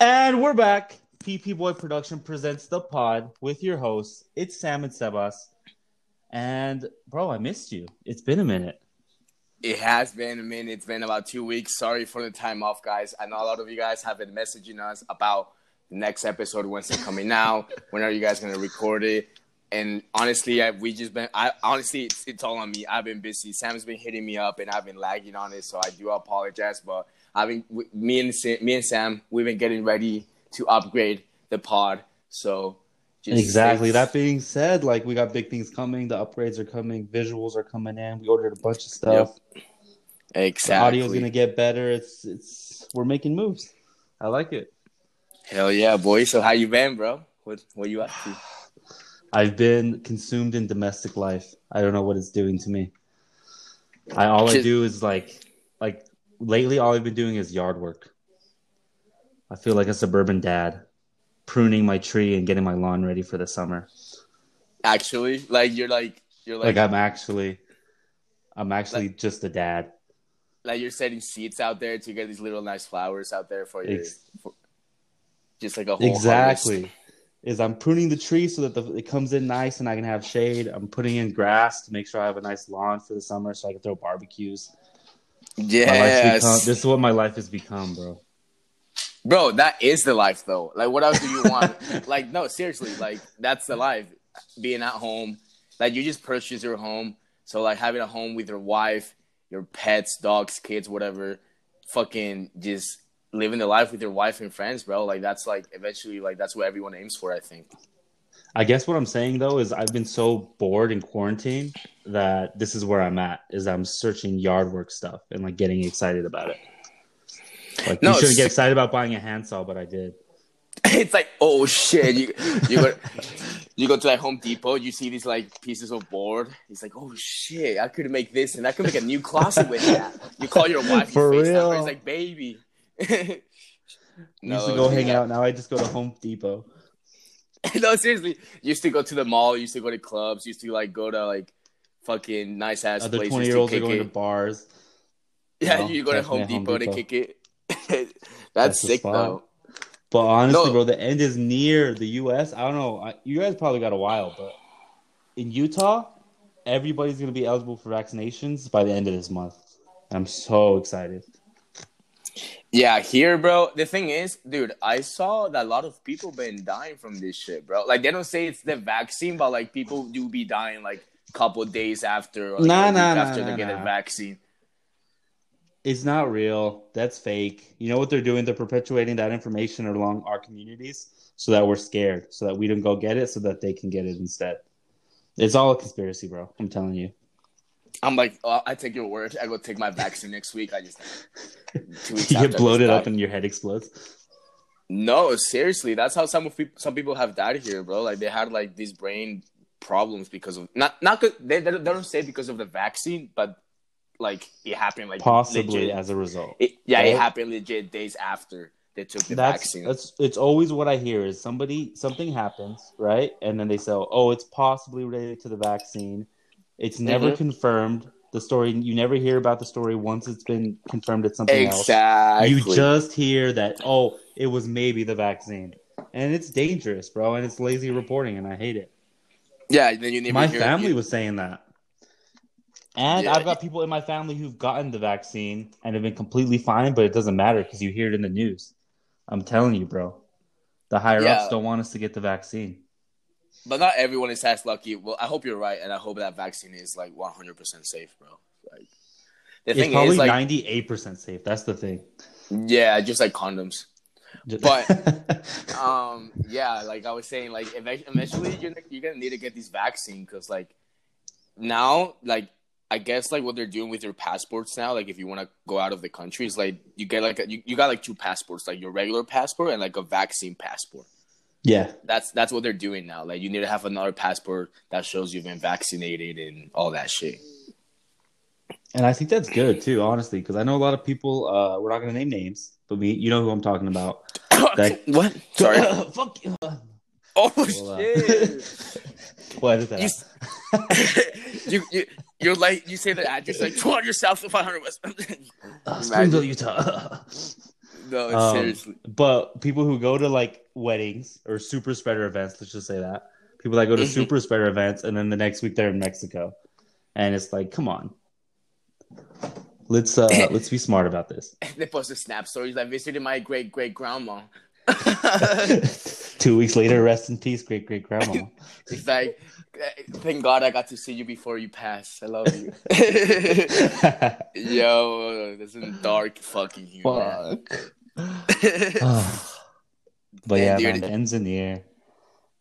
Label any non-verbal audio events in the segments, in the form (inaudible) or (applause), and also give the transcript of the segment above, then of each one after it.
And we're back. PP Boy Production presents the pod with your hosts. It's Sam and Sebas. And bro, I missed you. It's been a minute. It has been a minute. It's been about two weeks. Sorry for the time off, guys. I know a lot of you guys have been messaging us about the next episode, when's it coming out, (laughs) when are you guys gonna record it? And honestly, I, we just been. I honestly, it's, it's all on me. I've been busy. Sam's been hitting me up, and I've been lagging on it. So I do apologize. But I've been me and me and Sam, we've been getting ready to upgrade the pod. So exactly. That being said, like we got big things coming. The upgrades are coming. Visuals are coming in. We ordered a bunch of stuff. Yep. Exactly. The audio's gonna get better. It's it's we're making moves. I like it. Hell yeah, boy. So how you been, bro? What what you up to? (sighs) I've been consumed in domestic life. I don't know what it's doing to me. I all I do is like like lately all I've been doing is yard work. I feel like a suburban dad pruning my tree and getting my lawn ready for the summer. Actually, like you're like you're like, like I'm actually I'm actually like, just a dad. Like you're setting seeds out there to get these little nice flowers out there for you. For, just like a whole exactly. Harvest. Is I'm pruning the tree so that the, it comes in nice and I can have shade. I'm putting in grass to make sure I have a nice lawn for the summer so I can throw barbecues. Yes. this is what my life has become, bro. Bro, that is the life though. Like what else do you want? (laughs) like no, seriously, like that's the life. Being at home. Like you just purchase your home. So like having a home with your wife, your pets, dogs, kids, whatever, fucking just living the life with your wife and friends, bro. Like that's like eventually like that's what everyone aims for, I think. I guess what I'm saying though is I've been so bored in quarantine that this is where I'm at. Is I'm searching yard work stuff and like getting excited about it. Like no, you shouldn't get excited about buying a handsaw, but I did. (laughs) It's like oh shit! You you go you go to like Home Depot, you see these like pieces of board. He's like, oh shit! I could make this, and I could make a new closet with that. You call your wife, for real. He's like, baby. (laughs) no, used to go hang out. Now I just go to Home Depot. (laughs) no, seriously. Used to go to the mall. Used to go to clubs. Used to like go to like fucking nice ass Other places. Twenty year olds are going it. to bars. Yeah, you, go to Home Depot, Home Depot, to kick it. (laughs) That's, That's sick though. But honestly, no. bro, the end is near. The U.S. I don't know. I, you guys probably got a while, but in Utah, everybody's gonna be eligible for vaccinations by the end of this month. I'm so excited. Yeah, here, bro. The thing is, dude, I saw that a lot of people been dying from this shit, bro. Like they don't say it's the vaccine, but like people do be dying like a couple days after, or, like, nah, nah, after nah, they nah, get nah. a vaccine. It's not real. That's fake. You know what they're doing? They're perpetuating that information along our communities so that we're scared, so that we don't go get it, so that they can get it instead. It's all a conspiracy, bro. I'm telling you. I'm like, oh, I take your word. I go take my vaccine next week. I just (laughs) you get bloated up and your head explodes. No, seriously, that's how some people some people have died here, bro. Like they had like these brain problems because of not not they they don't say because of the vaccine, but like it happened like possibly legit, as a result. It, yeah, right? it happened legit days after they took the that's, vaccine. That's it's always what I hear is somebody something happens right, and then they say, oh, it's possibly related to the vaccine. It's never mm-hmm. confirmed. The story you never hear about the story once it's been confirmed it's something exactly. else. You just hear that oh, it was maybe the vaccine, and it's dangerous, bro, and it's lazy reporting, and I hate it. Yeah, then you my family it. was saying that. And yeah. I've got people in my family who've gotten the vaccine and have been completely fine, but it doesn't matter because you hear it in the news. I'm telling you, bro. The higher yeah. ups don't want us to get the vaccine. But not everyone is as lucky. Well, I hope you're right, and I hope that vaccine is like 100 percent safe, bro. Like the it's thing probably is, like 98 percent safe. That's the thing. Yeah, just like condoms. but (laughs) um, yeah, like I was saying, like eventually you're you're gonna need to get this vaccine because like now, like I guess like what they're doing with your passports now, like if you want to go out of the country, is like you get like a, you, you got like two passports, like your regular passport and like a vaccine passport. Yeah, that's that's what they're doing now. Like you need to have another passport that shows you've been vaccinated and all that shit. And I think that's good too, honestly, because I know a lot of people. Uh, we're not going to name names, but we, you know who I'm talking about. that, (laughs) what? Sorry. (laughs) Fuck you. Oh well, uh, shit! (laughs) what is that? You, you, you, you're like you say the address like 200 South of 500 West. uh, Springville, Utah. No, Um, seriously. But people who go to like weddings or super spreader events, let's just say that people that go to Mhm. super spreader events and then the next week they're in Mexico, and it's like, come on, let's uh (coughs) let's be smart about this. They posted snap stories. I visited my great great grandma. (laughs) Two weeks later, rest in peace, great great grandma. (laughs) It's like, eh, thank God I got to see you before you passed. I love you. (laughs) Yo, this is dark fucking humor. Fuck. Ah. but yeah, dude- man, the ends in the air.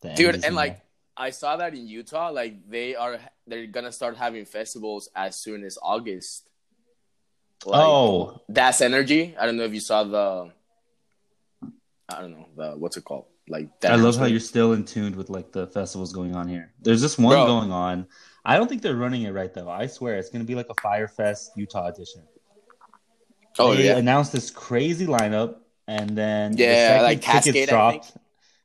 The Dude, and like I saw that in Utah, like they are they're gonna start having festivals as soon as August. Like, oh, that's energy. I don't know if you saw the. I don't know the what's it called? Like that I love how you're still in tune with like the festivals going on here. There's this one Bro. going on. I don't think they're running it right though. I swear it's gonna be like a Fyre Fest Utah edition. Oh they yeah, announced this crazy lineup, and then Yeah, second like Cascade, dropped.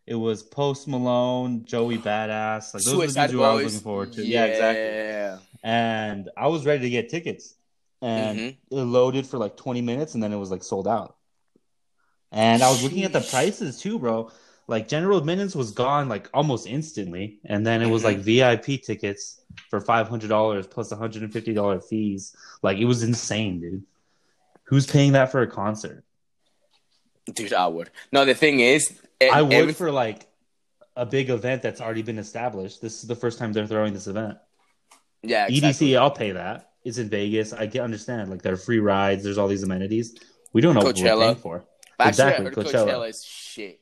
It was Post Malone, Joey Badass. Like those Suicide are the dudes I was looking forward to. Yeah, Yeah, exactly. And I was ready to get tickets, and Mhm. it loaded for like 20 minutes, and then it was like sold out. And I was looking at the prices too, bro. Like general admittance was gone like almost instantly, and then it was Mhm. like VIP tickets for five hundred dollars plus one hundred and fifty dollar fees. Like it was insane, dude. Who's paying that for a concert? Dude, I would. No, the thing is, I would every- for like a big event that's already been established. This is the first time they're throwing this event. yeah, EDC. I'll pay that. It's in Vegas. I can understand. Like there are free rides. There's all these amenities. We don't know what Coachella. we're paying for. Actually, exactly, heard Coachella. Coachella. is shit.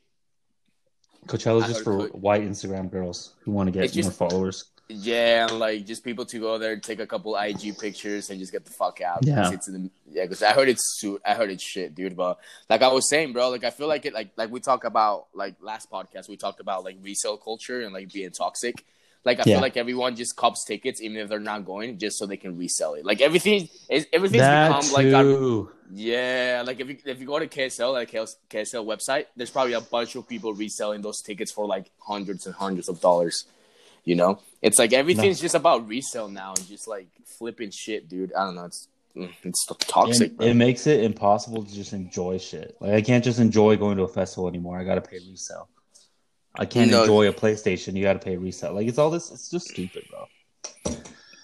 Coachella's I just for Co- white Instagram girls who want to get just- more followers. Yeah, like just people to go there, take a couple IG pictures, and just get the fuck out. Yeah. 'Cause It's in the, yeah, because I heard it's su- I heard it's shit, dude. But like I was saying, bro, like I feel like it, like like we talk about like last podcast, we talked about like resale culture and like being toxic. Like I Yeah. feel like everyone just cops tickets even if they're not going, just so they can resell it. Like everything is everything's That become like a, yeah, like if you if you go to KSL, like KS, KSL website, there's probably a bunch of people reselling those tickets for like hundreds and hundreds of dollars. You know, it's like everything's just about resale now and just like flipping shit, dude. I don't know, it's mm, it's toxic. Bro. it makes it impossible to just enjoy shit. Like I can't just enjoy going to a festival anymore. I gotta pay resale. I can't No. enjoy a PlayStation. You gotta pay a resale. Like it's all this. It's just stupid, bro.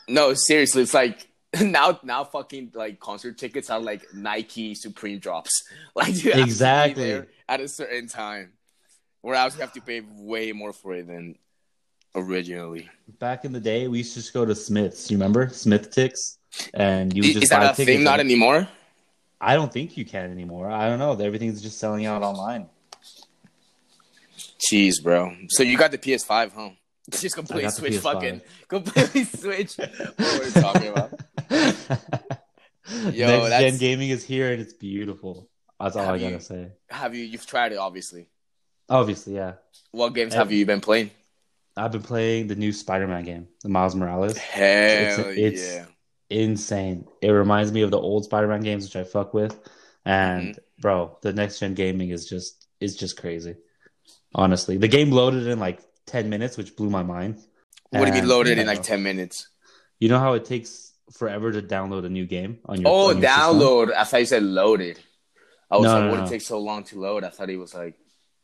no, seriously, it's like (laughs) now now fucking like concert tickets are like Nike Supreme drops. (laughs) Like you have to be Exactly. there at a certain time, whereas you have to pay way more for it than originally. Back in the day, we used to just go to Smith's. You remember Smith's Tix? And you Is, just is buy that a thing? Not anymore. I don't think you can anymore. I don't know. Everything's just selling out online. Jeez, bro. So you got the PS5, huh? (laughs) Just completely got switch, fucking completely (laughs) switch. what are we're talking about. (laughs) Yo, Next gen gaming is here and it's beautiful. That's all Have I gotta you- say. Have you? You've tried it, obviously. Obviously, yeah. What games Hey. have you been playing? I've been playing the new Spider-Man game, the Miles Morales. Hell it's- yeah! Insane. It reminds me of the old Spider-Man games, which I fuck with. And Mm-hmm. bro, the next gen gaming is just is just crazy. Honestly, the game loaded in like ten minutes, which blew my mind. What do you mean loaded in like ten minutes? You know how it takes forever to download a new game on your Oh, on your system? download. I thought you said loaded. I was No, like, no, what no. it takes so long to load? I thought it was like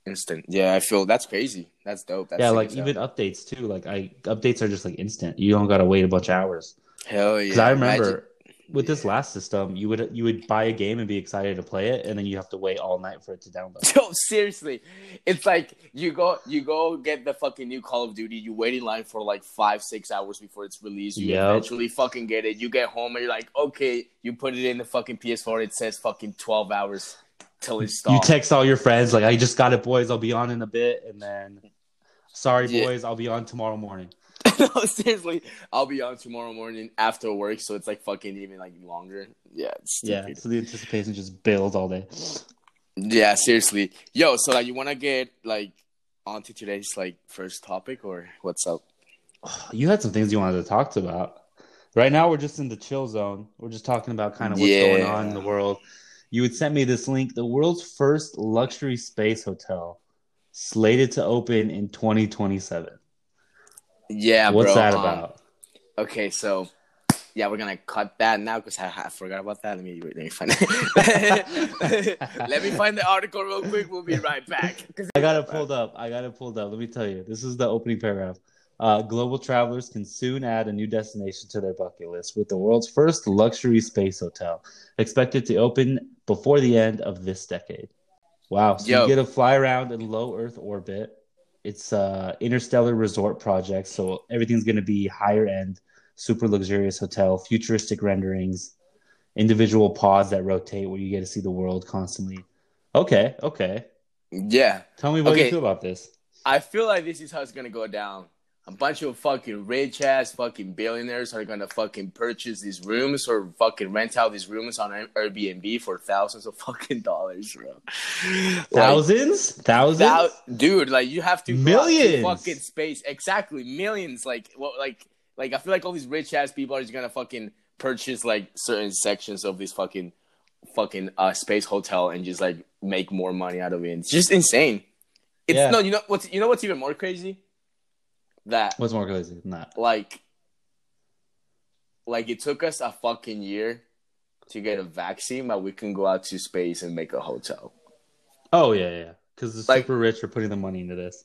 instant. Yeah, I feel that's crazy. That's dope. That's yeah, like even updates too. Like I updates are just like instant. You don't gotta wait a bunch of hours. hell yeah. Because I remember Imagine- with this last system, you would you would buy a game and be excited to play it, and then you have to wait all night for it to download. (laughs) Yo, seriously, it's like you go, you go get the fucking new Call of Duty. You wait in line for like five, six hours before it's released. You Yep. eventually fucking get it. You get home and you're like, okay, you put it in the fucking PS4. It says fucking twelve hours till it's You text all your friends like, "I just got it, boys. I'll be on in a bit," and then, "Sorry, Yeah. boys, I'll be on tomorrow morning." (laughs) no, seriously, I'll be on tomorrow morning after work, so it's like fucking even like longer. Yeah, it's Yeah, so the anticipation just builds all day. Yeah, seriously. Yo, so like, you want to get like onto today's like first topic or what's up? (sighs) You had some things you wanted to talk to about. Right now, we're just in the chill zone. We're just talking about kind of what's going on in the world. You had sent me this link: the world's first luxury space hotel, slated to open in 2027. Yeah, What's bro. that um, about? Okay, so yeah, we're gonna cut that now because I, I, forgot about that. Let me let me find it. (laughs) let me find the article real quick. We'll be right back. I got it pulled up. I got it pulled up. Let me tell you. This is the opening paragraph. Uh, global travelers can soon add a new destination to their bucket list with the world's first luxury space hotel, expected to open before the end of this decade. Wow! So Yo. you get to fly around in low Earth orbit. It's uh interstellar resort project, so everything's going to be higher end super luxurious hotel, futuristic renderings, individual pods that rotate where you get to see the world constantly. Okay, okay. Yeah. Tell me what okay. you feel about this. I feel like this is how it's gonna go down. A bunch of fucking rich ass fucking billionaires are gonna fucking purchase these rooms or fucking rent out these rooms on Airbnb for thousands of fucking dollars, bro. (laughs) Thousands, like, thousands, thou- dude. Like you have to millions fucking space. Exactly, millions. Like what? Like like I feel like all these rich ass people are just gonna fucking purchase like certain sections of this fucking fucking uh space hotel and just like make more money out of it. It's just insane. It's yeah. no, you know what's you know what's even more crazy? That what's more crazy than that? Like, like it took us a fucking year to get a vaccine, but we can go out to space and make a hotel. Oh yeah, yeah. Because the like, super rich are putting the money into this.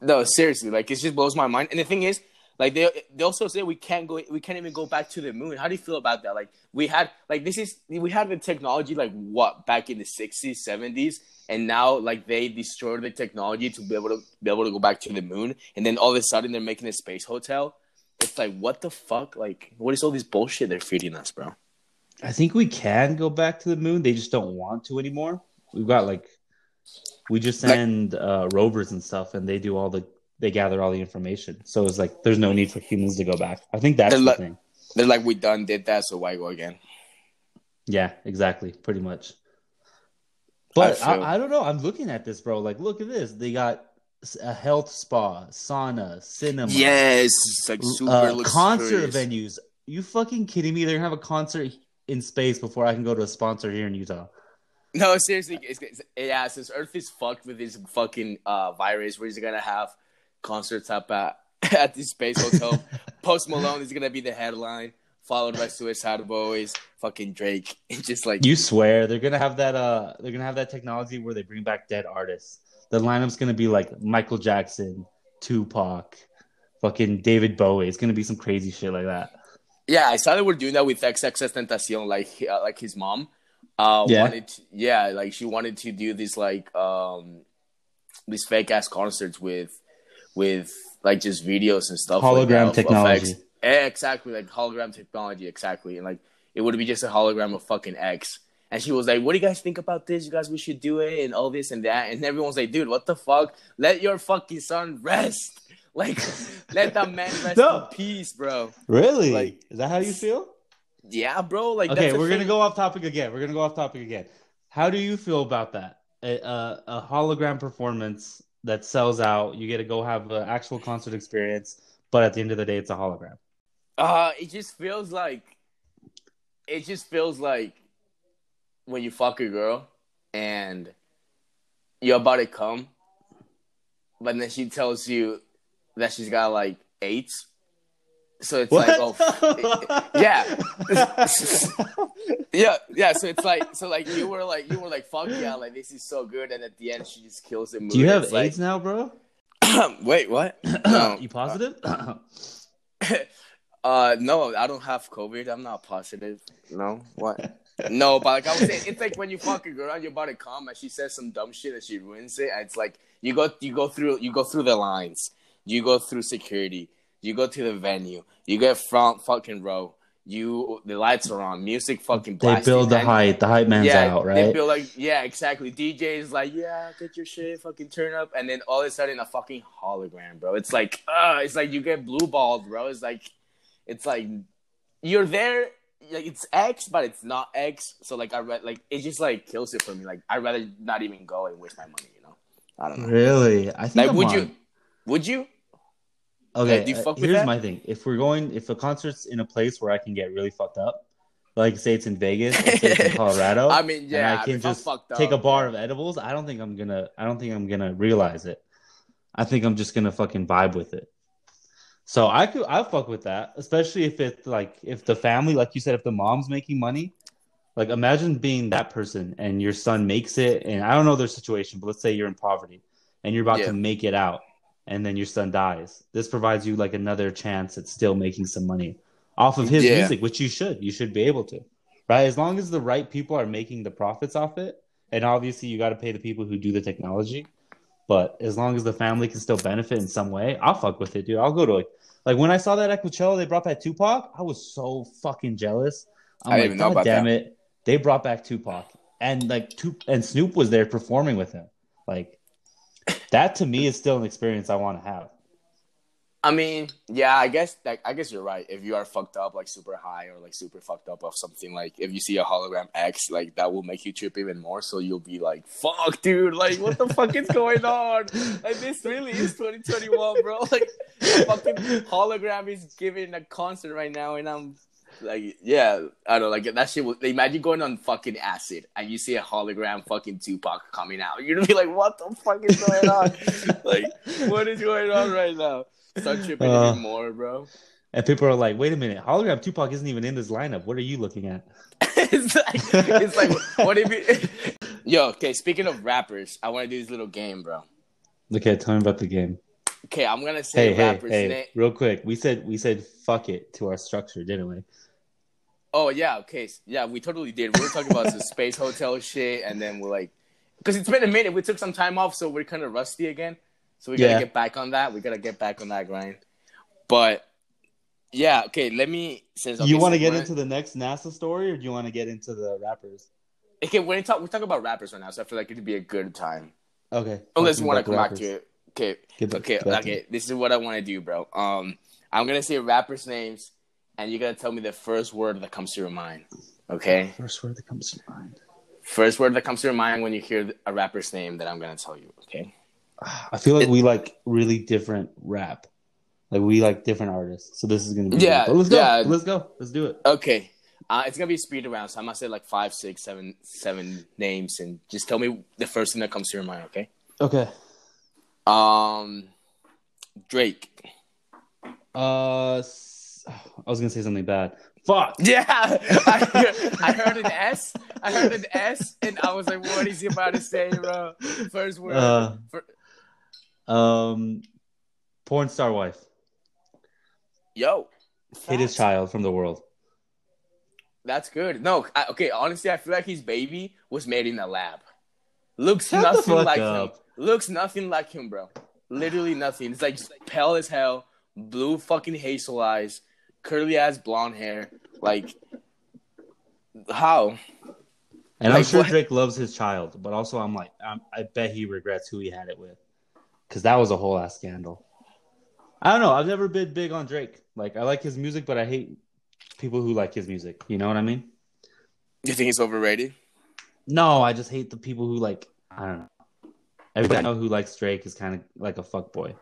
No, seriously, like it just blows my mind. And the thing is, like they they also say we can't go we can't even go back to the moon. How do you feel about that? Like we had like this is we had the technology like what back in the sixties, seventies, and now like they destroyed the technology to be able to be able to go back to the moon, and then all of a sudden they're making a space hotel. It's like what the fuck? Like what is all this bullshit they're feeding us, bro? I think we can go back to the moon. They just don't want to anymore. We've got like we just send like, uh, rovers and stuff, and they do all the they gather all the information. So it's like there's no need for humans to go back. I think that's they're the like, thing. They're like, we done did that, so why go again? Yeah, exactly, pretty much. But I, I, I, don't know. I'm looking at this, bro. Like, look at this. They got a health spa, sauna, cinema. Yes, like super uh, concert venues. You fucking kidding me? They're gonna have a concert in space before I can go to a sponsor here in Utah. No, seriously, it's, it's, yeah. Since Earth is fucked with this fucking uh, virus, we're just gonna have concerts up at (laughs) at the Space Hotel. (laughs) Post Malone is gonna be the headline, followed by Suicide Boys, fucking Drake, (laughs) and just like you swear they're gonna have that. Uh, they're gonna have that technology where they bring back dead artists. The lineup's gonna be like Michael Jackson, Tupac, fucking David Bowie. It's gonna be some crazy shit like that. Yeah, I saw they were doing that with XXXTentacion, like uh, like his mom. Uh, yeah. Wanted to, yeah, like she wanted to do this like um these fake ass concerts with with like just videos and stuff. Hologram like technology. Eh, exactly, like hologram technology, exactly. And like it would be just a hologram of fucking X. And she was like, "What do you guys think about this? You guys, we should do it, and all this and that." And everyone's like, "Dude, what the fuck? Let your fucking son rest. (laughs) Like, let that man rest no. in peace, bro." Really? Like, is that how you feel? Yeah, bro. Like, okay, we're gonna go off topic again. We're gonna go off topic again. How do you feel about that? A, a, a hologram performance that sells out. You get to go have an actual concert experience, but at the end of the day, it's a hologram. Uh, it just feels like it just feels like when you fuck a girl and you're about to come, but then she tells you that she's got like AIDS. So it's what? like, oh, (laughs) yeah, (laughs) yeah, yeah. So it's like, so like you were like, you were like, fuck yeah, like this is so good, and at the end she just kills movie. Do you have it's AIDS like, now, bro? (coughs) Wait, what? (coughs) No. you positive? (coughs) uh, no, I don't have COVID. I'm not positive. No, what? (laughs) no, but like I was saying, it's like when you fuck a girl and you're about to come and she says some dumb shit and she ruins it. And it's like you go, you go through, you go through the lines, you go through security you go to the venue. You get front fucking row. You the lights are on. Music fucking. Blasting, they build the hype. The hype man's yeah, out, right? They build like yeah, exactly. DJ is like yeah, get your shit, fucking turn up, and then all of a sudden a fucking hologram, bro. It's like uh it's like you get blue balled, bro. It's like it's like you're there. Like it's X, but it's not X. So like I read like it just like kills it for me. Like I'd rather not even go and waste my money. You know. I don't know. Really, I think like I'm would on. you? Would you? Okay, do you fuck uh, here's my thing. If we're going, if a concert's in a place where I can get really fucked up, like say it's in Vegas, say it's in (laughs) Colorado, I mean, yeah, I can I mean, just take up, a bar of edibles. I don't think I'm gonna. I don't think I'm gonna realize it. I think I'm just gonna fucking vibe with it. So I could I fuck with that, especially if it's like if the family, like you said, if the mom's making money, like imagine being that person and your son makes it, and I don't know their situation, but let's say you're in poverty and you're about Yeah. to make it out, and then your son dies. This provides you like another chance at still making some money off of his Yeah. music, which you should. You should be able to, right? As long as the right people are making the profits off it, and obviously you got to pay the people who do the technology. But as long as the family can still benefit in some way, I'll fuck with it, dude. I'll go to like, like when I saw that at Coachella, they brought back Tupac. I was so fucking jealous. I'm I didn't like, even know about damn that." it, they brought back Tupac, and like, Tup- and Snoop was there performing with him. Like, that to me is still an experience I want to have. I mean, yeah, I guess like I guess you're right. If you are fucked up, like super high or like super fucked up of something, like if you see a hologram X, like that will make you trip even more. So you'll be like, "Fuck, dude! Like, what the fuck is going on? Like, this really is 2021, bro. Like, fucking hologram is giving a concert right now, and I'm like, yeah, I don't know, like that shit. Will, imagine going on fucking acid and you see a hologram fucking Tupac coming out. You're gonna be like, "What the fuck is going on? (laughs) like, what is going on right now?" Start tripping Uh, even more, bro. And people are like, wait a minute, hologram Tupac isn't even in this lineup. What are you looking at? (laughs) it's like it's like what if you (laughs) Yo, okay, speaking of rappers, I want to do this little game, bro. Okay, tell me about the game. Okay, I'm gonna say Hey, hey, hey, name. real quick. We said we said fuck it to our structure, didn't we? Oh yeah, okay, yeah, we totally did. We were talking about the (laughs) space hotel shit, and then we're like, because it's been a minute. We took some time off, so we're kind of rusty again. So we gotta Yeah. get back on that. We gotta get back on that grind. But yeah, okay. Let me since you want to get into the next NASA story, or do you want to get into the rappers? Okay, we're talk. We're talking about rappers right now, so I feel like it'd be a good time. Okay. Unless you want to come back to it. Okay. Back- okay. get back to Okay. This is what I want to do, bro. Um, I'm gonna say rappers' names, and you're gonna tell me the first word that comes to your mind. Okay. First word that comes to mind. First word that comes to your mind when you hear a rapper's name that I'm gonna tell you. Okay. I feel like we like really different rap. Like we like different artists. So this is gonna be Yeah, let's go. yeah. Let's go. Let's do it. Okay. Uh, it's gonna be a speed around, so I'm gonna say like five, six, seven, seven names, and just tell me the first thing that comes to your mind. Okay. Okay. Um, Drake. Uh, (sighs) I was gonna say something bad. Fuck. (laughs) Yeah, I heard, I heard an (laughs) S. I heard an S, and I was like, "What is he about to say, bro?" First word. Uh, Fir- Um, porn star wife. Yo, Hit his child from the world. That's good. No, I, okay. Honestly, I feel like his baby was made in a lab. Looks Shut nothing like up. him. Looks nothing like him, bro. Literally nothing. It's like just like pale as hell, blue fucking hazel eyes, curly ass blonde hair. Like, how? And I'm sure what? Drake loves his child, but also I'm like, I'm, I bet he regrets who he had it with, because that was a whole ass scandal. I don't know. I've never been big on Drake. Like, I like his music, but I hate people who like his music. You know what I mean? You think he's overrated? No, I just hate the people who like. I don't know. Everybody I know who likes Drake is kind of like a fuck boy,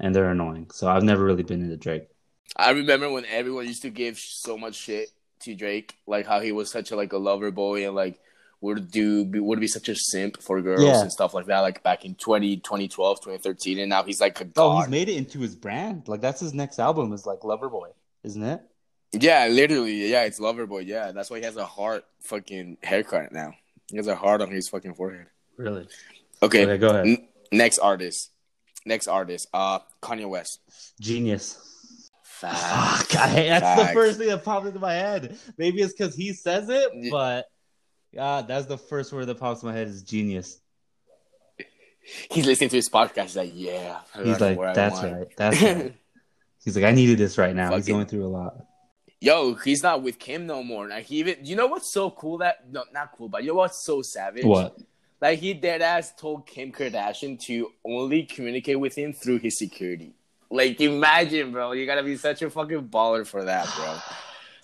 and they're annoying. So I've never really been into Drake. I remember when everyone used to give so much shit to Drake, like how he was such a like a lover boy and like would do would be such a simp for girls Yeah. and stuff like that, like back in 20, 2012, 2013, and now he's like a Oh, he's made it into his brand. Like that's his next album is like Loverboy, isn't it? yeah, literally, yeah, it's lover boy. Yeah, that's why he has a heart fucking haircut now. He has a heart on his fucking forehead. Really? Okay, Okay, go ahead. N- next artist, next artist, uh, Kanye West. Genius. Facts. Fuck, I that's the first thing that popped into my head. Maybe it's because he says it, Yeah. but God, that's the first word that pops in my head is genius. He's listening to his podcast. He's like, yeah, He's it like, that's right, that's right. (laughs) He's like, I needed this right now. He's Fucking- going through a lot. Yo, he's not with Kim no more. Like he even, you know what's so cool that no, not cool, but you know what's so savage? What? Like he dead ass told Kim Kardashian to only communicate with him through his security. Like imagine, bro, you gotta be such a fucking baller for that, bro. (sighs)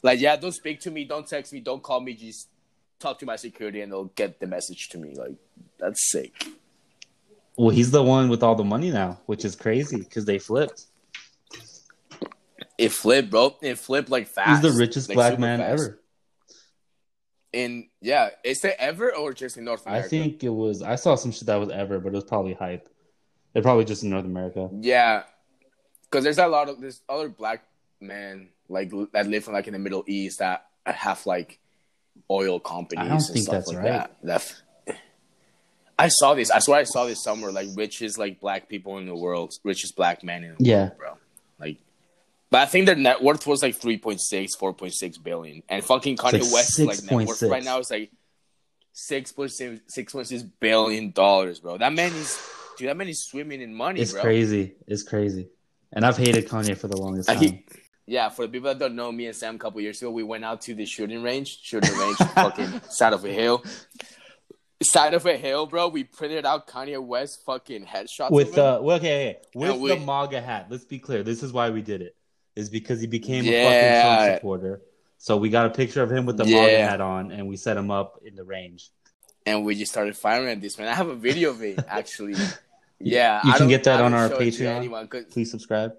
Like yeah, don't speak to me, don't text me, don't call me, just talk to my security and they'll get the message to me. Like that's sick. Well, he's the one with all the money now, which is crazy because they flipped. It flipped, bro. It flipped like fast. He's the richest like, black man fast. ever. And yeah, is it ever or just in North America? I think it was. I saw some shit that was ever, but it was probably hype. They're probably just in North America. Yeah, because there's a lot of there's other black men like that live in like in the Middle East that have like oil companies and think stuff that's like right. that. That I saw this. I swear I saw this somewhere. Like richest like black people in the world, richest black men in the Yeah. world, bro. Like, but I think their net worth was like 3.6, 4.6 billion, and fucking Kanye like West like net worth 6.6. right now is like six point six six point six billion dollars, bro. That man is dude. That man is swimming in money, It's bro. crazy. It's crazy. And I've hated Kanye for the longest uh, time. he- yeah, for the people that don't know, me and Sam a couple years ago, we went out to the shooting range, shooting range, (laughs) fucking side of a hill. Side of a hill, bro. We printed out Kanye West fucking headshots with the him. Uh, well, okay, okay, with we- the MAGA hat. Let's be clear. This is why we did it. Is because he became a fucking Trump supporter. So we got a picture of him with the MAGA hat on, and we set him up in the range. and we just started firing at this man. I have a video of it (laughs) actually. Yeah, You I can get that on our show it to Patreon. anyone Please subscribe.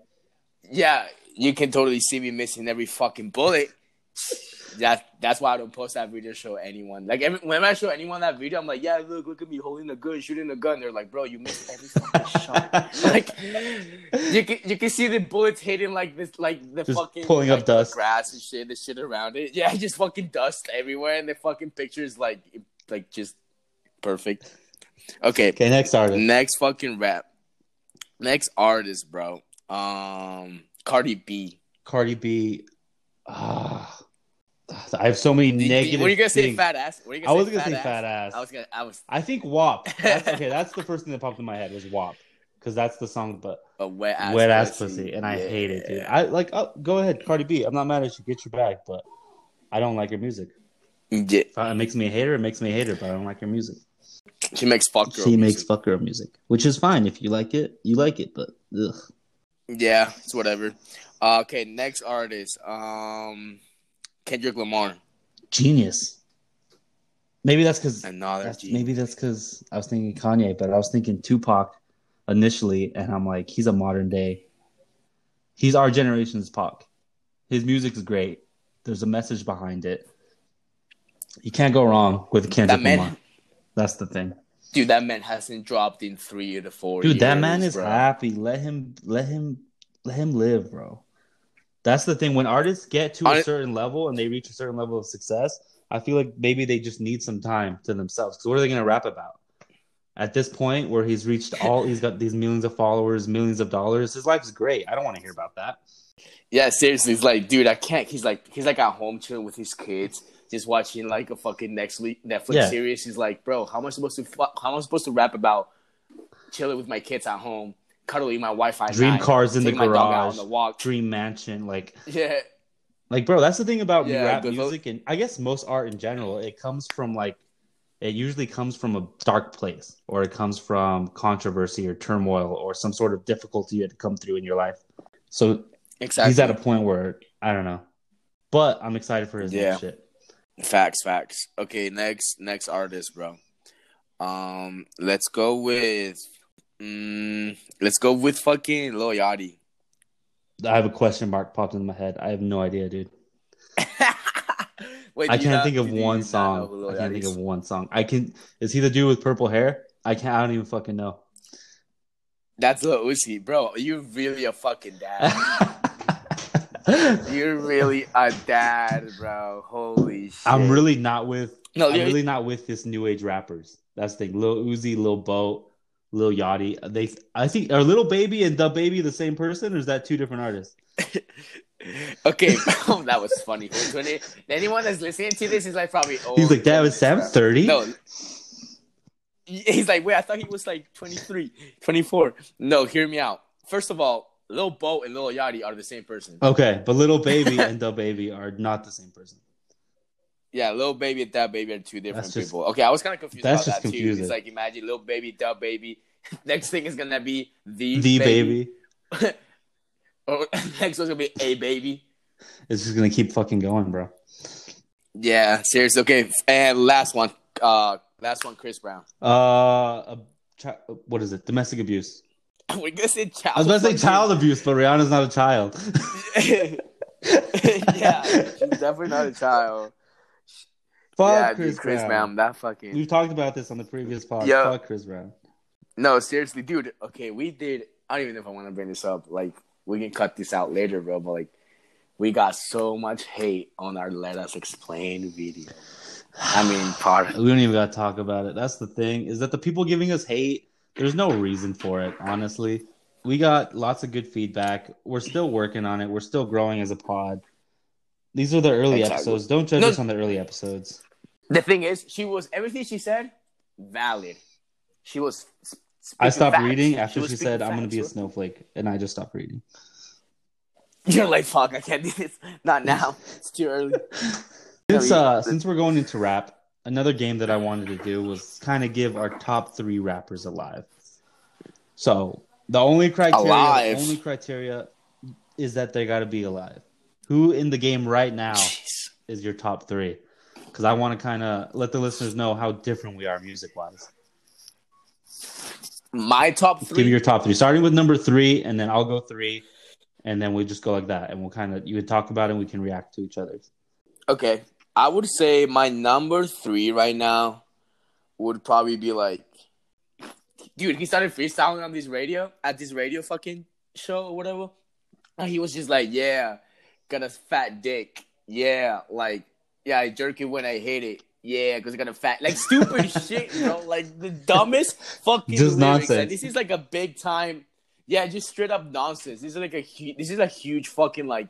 yeah, you can totally see me missing every fucking bullet. That that's why I don't post that video. Show anyone like every, whenever I show anyone that video, I'm like, yeah, look, look at me holding a gun, shooting a gun. They're like, bro, you missed every fucking (laughs) shot. Like you can you can see the bullets hitting like this, like the Just fucking pulling up like, the dust. grass and shit, the shit around it. Yeah, (laughs) just fucking dust everywhere, and the fucking pictures like like just perfect. Okay, Okay, next artist. Next fucking rap. Next artist, bro. Um, Cardi B. Cardi B. Ah, I have so many Did- negative. Were you gonna say fat ass? Were you I gonna wasn't say gonna say fat fat ass? I was gonna. I was I think WAP. That's, okay, that's the (laughs) first thing that popped in my head was WAP because that's the song, but a wet ass. wet ass pussy, and I hate it, dude. I like. Oh, go ahead, Cardi B. I'm not mad at you. Get your bag, but I don't like your music. Yeah, It makes me a hater. It makes me a hater, but I don't like your music. She makes fuck girl. she makes music. fuck girl music, which is fine if you like it. You like it, but ugh. Yeah, it's whatever. Uh, okay, next artist. Um, Kendrick Lamar. genius. Maybe that's because Another That's, G. maybe that's because I was thinking Kanye, but I was thinking Tupac initially, and I'm like, he's a modern day. He's our generation's Pac. His music is great. There's a message behind it. You can't go wrong with Kendrick That man- Lamar. That's the thing, Dude, that man hasn't dropped in three to four. dude. that man is bro. happy. Let him, let him, let him live, bro. That's the thing. When artists get to Hon- a certain level and they reach a certain level of success, I feel like maybe they just need some time to themselves. Because what are they going to rap about? At this point, where he's reached all, he's got these millions of followers, millions of dollars. His life is great. I don't want to hear about that. Yeah, seriously, he's like, dude, I can't. He's like, he's like at home chilling with his kids, just watching like a fucking next week Netflix Yeah. series. He's like, bro, how am I supposed to? Fu- how am I supposed to rap about chilling with my kids at home, cuddling my Wi-Fi, Dream nine, cars in the taking my dog out garage, on the walk? dream mansion, like, Yeah, like, bro. That's the thing about Yeah, rap music, and I guess most art in general. It comes from like, it usually comes from a dark place, or it comes from controversy or turmoil, or some sort of difficulty you had to come through in your life. So exactly. he's at a point where I don't know, but I'm excited for his Yeah. next shit. Facts, facts. Okay, next next artist, bro. Um, let's go with. Mm, let's go with fucking Lil Yachty. I have a question mark popped in my head. I have no idea, dude. (laughs) Wait, I can't think of one song. I can't think of one song. I can. Is he the dude with purple hair? I can't. I don't even fucking know. That's Lil Uzi, bro. You're really a fucking dad. (laughs) You're really a dad, bro. Holy shit. I'm really not with. no. I'm really not with this new age rappers. That's the thing. Lil Uzi, Lil Boat, Lil Yachty. They. I think are Little Baby and the Baby the same person, or is that two different artists? (laughs) okay, (laughs) oh, that was funny. Anyone that's listening to this is like probably old. He's like, that was Sam thirty. No. He's like, wait, I thought he was like 23, 24. No, hear me out. First of all, Lil Bo and Lil Yachty are the same person. Okay, but Little Baby (laughs) and the Baby are not the same person. Yeah, Lil Baby and Da Baby are two different just- people. Okay, I was kind of confused that's about just that confusing. too. It's like imagine Lil Baby, Da Baby. (laughs) Next thing is gonna be the The baby. (laughs) or next one's gonna be a baby. It's just gonna keep fucking going, bro. Yeah, seriously. Okay, and last one. Uh, last one, Chris Brown. Uh, what is it? Domestic abuse. (laughs) We're gonna say child. I was about to say child abuse, but Rihanna's not a child. (laughs) yeah, she's definitely not a child. Fuck yeah, Chris, dude, Chris Brown. Brown. That fucking. We've talked about this on the previous pod. Yeah. Fuck Chris Brown. No, seriously, dude. Okay, we did. I don't even know if I want to bring this up. Like, we can cut this out later, bro. But like, we got so much hate on our "Let Us Explain" video. I mean, part. We don't even got to talk about it. That's the thing is that the people giving us hate, there's no reason for it. Honestly, we got lots of good feedback. We're still working on it. We're still growing as a pod. These are the early Exactly. episodes. Don't judge No- us on the early episodes. The thing is, she was everything she said valid. She was. I stopped facts. reading after she speaking said, "I'm going to be a snowflake," and I just stopped reading. You're like, fuck, I can't do this. (laughs) Not (laughs) now. It's too early. Since uh, since we're going into rap, another game that I wanted to do was kind of give our top three rappers alive. So the only criteria, Alive? the only criteria, is that they got to be alive. Who in the game right now Jeez. is your top three? Because I want to kind of let the listeners know how different we are music wise. My top Give three. me your top three, starting with number three, and then I'll go three, and then we just go like that, and we'll kind of you would talk about it, and we can react to each other. Okay, I would say my number three right now would probably be like, dude, he started freestyling on this radio at this radio fucking show or whatever, and he was just like, yeah, got a fat dick, yeah, like, yeah, I jerk it when I hit it. Yeah, because I got a fat, like stupid (laughs) shit, bro. Like the dumbest fucking Just lyrics. nonsense. And this is like a big time, yeah, just straight up nonsense. This is like a hu- this is a huge fucking like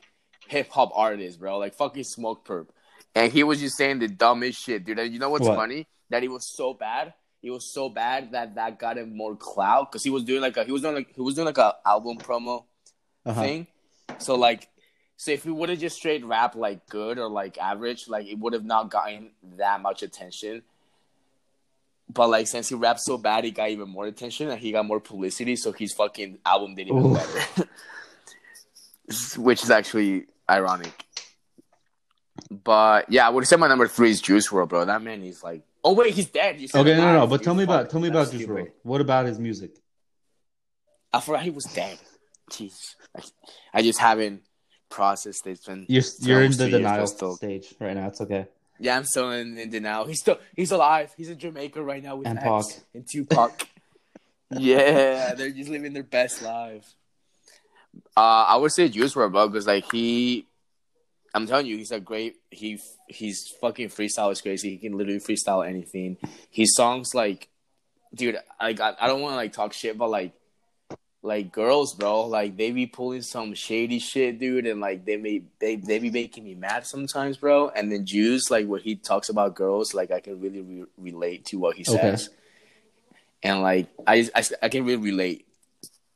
hip hop artist, bro. Like fucking Smokepurpp. And he was just saying the dumbest shit, dude. And you know what's What? funny? That he was so bad. He was so bad that that got him more clout because he was doing like a he was doing like he was doing like a album promo Uh-huh. thing. So like, so if we would have just straight rap like good or like average, like it would have not gotten that much attention. But like since he raps so bad, he got even more attention and he got more publicity. So his fucking album did even Ooh. better, (laughs) which is actually ironic. But yeah, I would say my number three is Juice WRLD, bro. That man is like, oh wait, he's dead. You said Okay, no, no, no. But tell me about tell me about Juice. WRLD. What about his music? I forgot he was dead. Jeez, I, just haven't processed it. It's been You're you're in the denial still. stage right now. It's okay. Yeah, I'm still in, in denial. He's still he's alive. He's in Jamaica right now with And X Pac. and Tupac. (laughs) yeah, they're just living their best life. Uh, I would say Juice WRLD, bro, because like he, I'm telling you, he's a great. He he's fucking freestyle is crazy. He can literally freestyle anything. His songs like, dude, like I, I don't want to like talk shit, but like. Like girls, bro, like they be pulling some shady shit, dude, and like they may they they be making me mad sometimes, bro. And then Juice, like when he talks about girls, like I can really re- relate to what he Okay. says, and like I, I I can really relate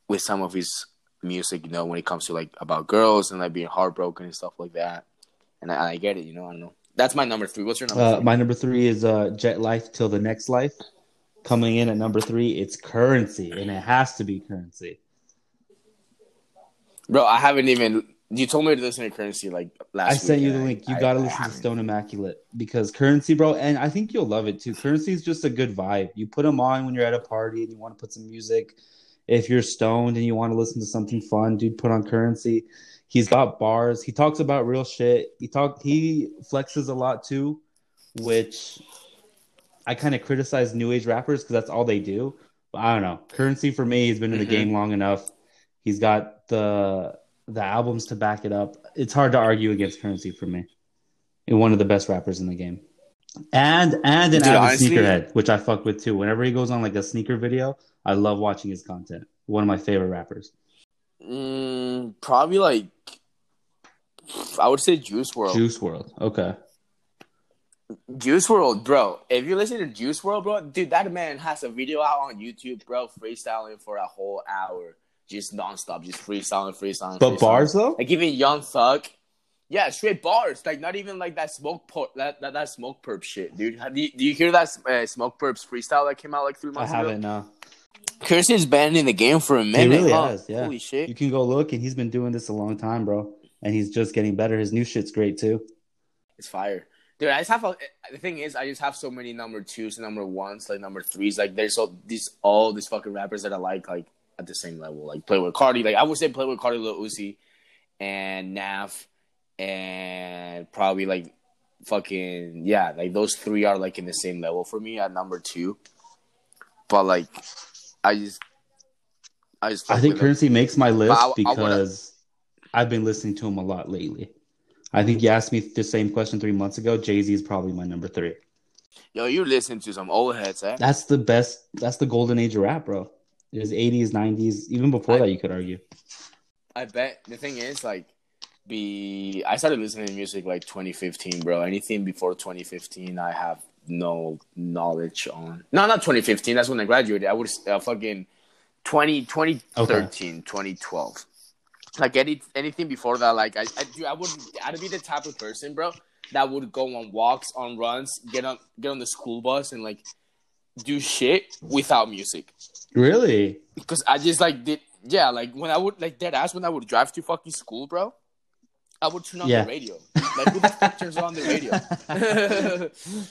with some of his music, you know, when it comes to like about girls and like being heartbroken and stuff like that. And I, I get it, you know. I don't know. That's my number three. What's your number? Uh, my number three is uh, Jet Life till the next life. Coming in at number three, it's Curren$y, and it has to be Curren$y. Bro, I haven't even. You told me to listen to Curren$y like last. I sent you the link. You I- got to I listen to. Stoned Immaculate because Curren$y, bro, and I think you'll love it too. Curren$y is just a good vibe. You put them on when you're at a party and you want to put some music. If you're stoned and you want to listen to something fun, dude, put on Curren$y. He's got bars. He talks about real shit. He talk. He flexes a lot too, which I kind of criticize new age rappers because that's all they do. But I don't know. Curren$y for me, he's been in the Mhm. game long enough. He's got the the albums to back it up. It's hard to argue against Curren$y for me. And one of the best rappers in the game. And and an Dude, avid honestly- sneakerhead, which I fuck with too. Whenever he goes on like a sneaker video, I love watching his content. One of my favorite rappers. Mm, probably like I would say Juice WRLD. Juice WRLD. Okay. Juice WRLD, bro. If you listen to Juice WRLD, bro, dude, that man has a video out on YouTube, bro, freestyling for a whole hour, just nonstop, just freestyling, freestyling. But freestyling. bars though? like even Young Thug, yeah, straight bars, like not even like that smoke per- that, that that Smokepurpp shit, dude. Have you, do you hear that uh, Smokepurpp's freestyle that came out like three months ago? I months haven't ago? no. Curren$y's been in the game for a minute. He minute. really huh? has, yeah. Holy shit. You can go look and he's been doing this a long time, bro. And he's just getting better. His new shit's great too. It's fire. Dude, I just have a, the thing is, I just have so many number twos and number ones, like number threes. Like there's all these all these fucking rappers that I like, like at the same level. Like Playboi Carti, like I would say Playboi Carti, Lil Uzi, and Nav, and probably like fucking yeah, like those three are like in the same level for me at number two. But like, I just, I just, I think them. Curren$y makes my list I- I because I've been listening to him a lot lately. I think you asked me the same question three months ago. Jay Z is probably my number three. Yo, you listen to some old heads, eh? That's the best. That's the golden age of rap, bro. It was 80s, 90s, even before I- that. You could argue. I bet the thing is like be I started listening to music like 2015, bro. Anything before 2015, I have no knowledge on. No, not 2015. That's when I graduated. I would uh, fucking 20, 2013, 2012. Like any anything before that, like I, I, dude, I would, I'd be the type of person, bro, that would go on walks, on runs, get on, get on the school bus, and like do shit without music Really? because I just like did yeah like when I would like dead ass when I would drive to fucking school, bro. I would turn on Yeah. the radio. Like who the fuck turns on the radio?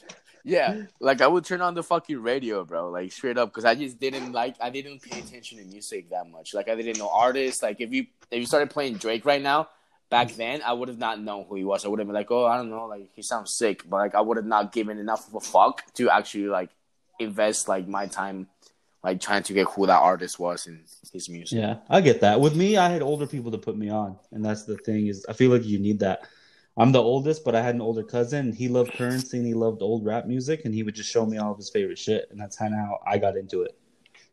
(laughs) yeah, like I would turn on the fucking radio, bro. Like straight up, because I just didn't like I didn't pay attention to music that much. Like I didn't know artists. Like if you if you started playing Drake right now. Back then, I would have not known who he was. I would have been like, "Oh, I don't know, like he sounds sick," but like I would have not given enough of a fuck to actually like invest like my time like trying to get who that artist was in his music. Yeah, I get that. With me, I had older people to put me on, and that's the thing is, I feel like you need that. I'm the oldest, but I had an older cousin. and He loved Curren$y and he loved old rap music, and he would just show me all of his favorite shit, and that's kind of how I got into it.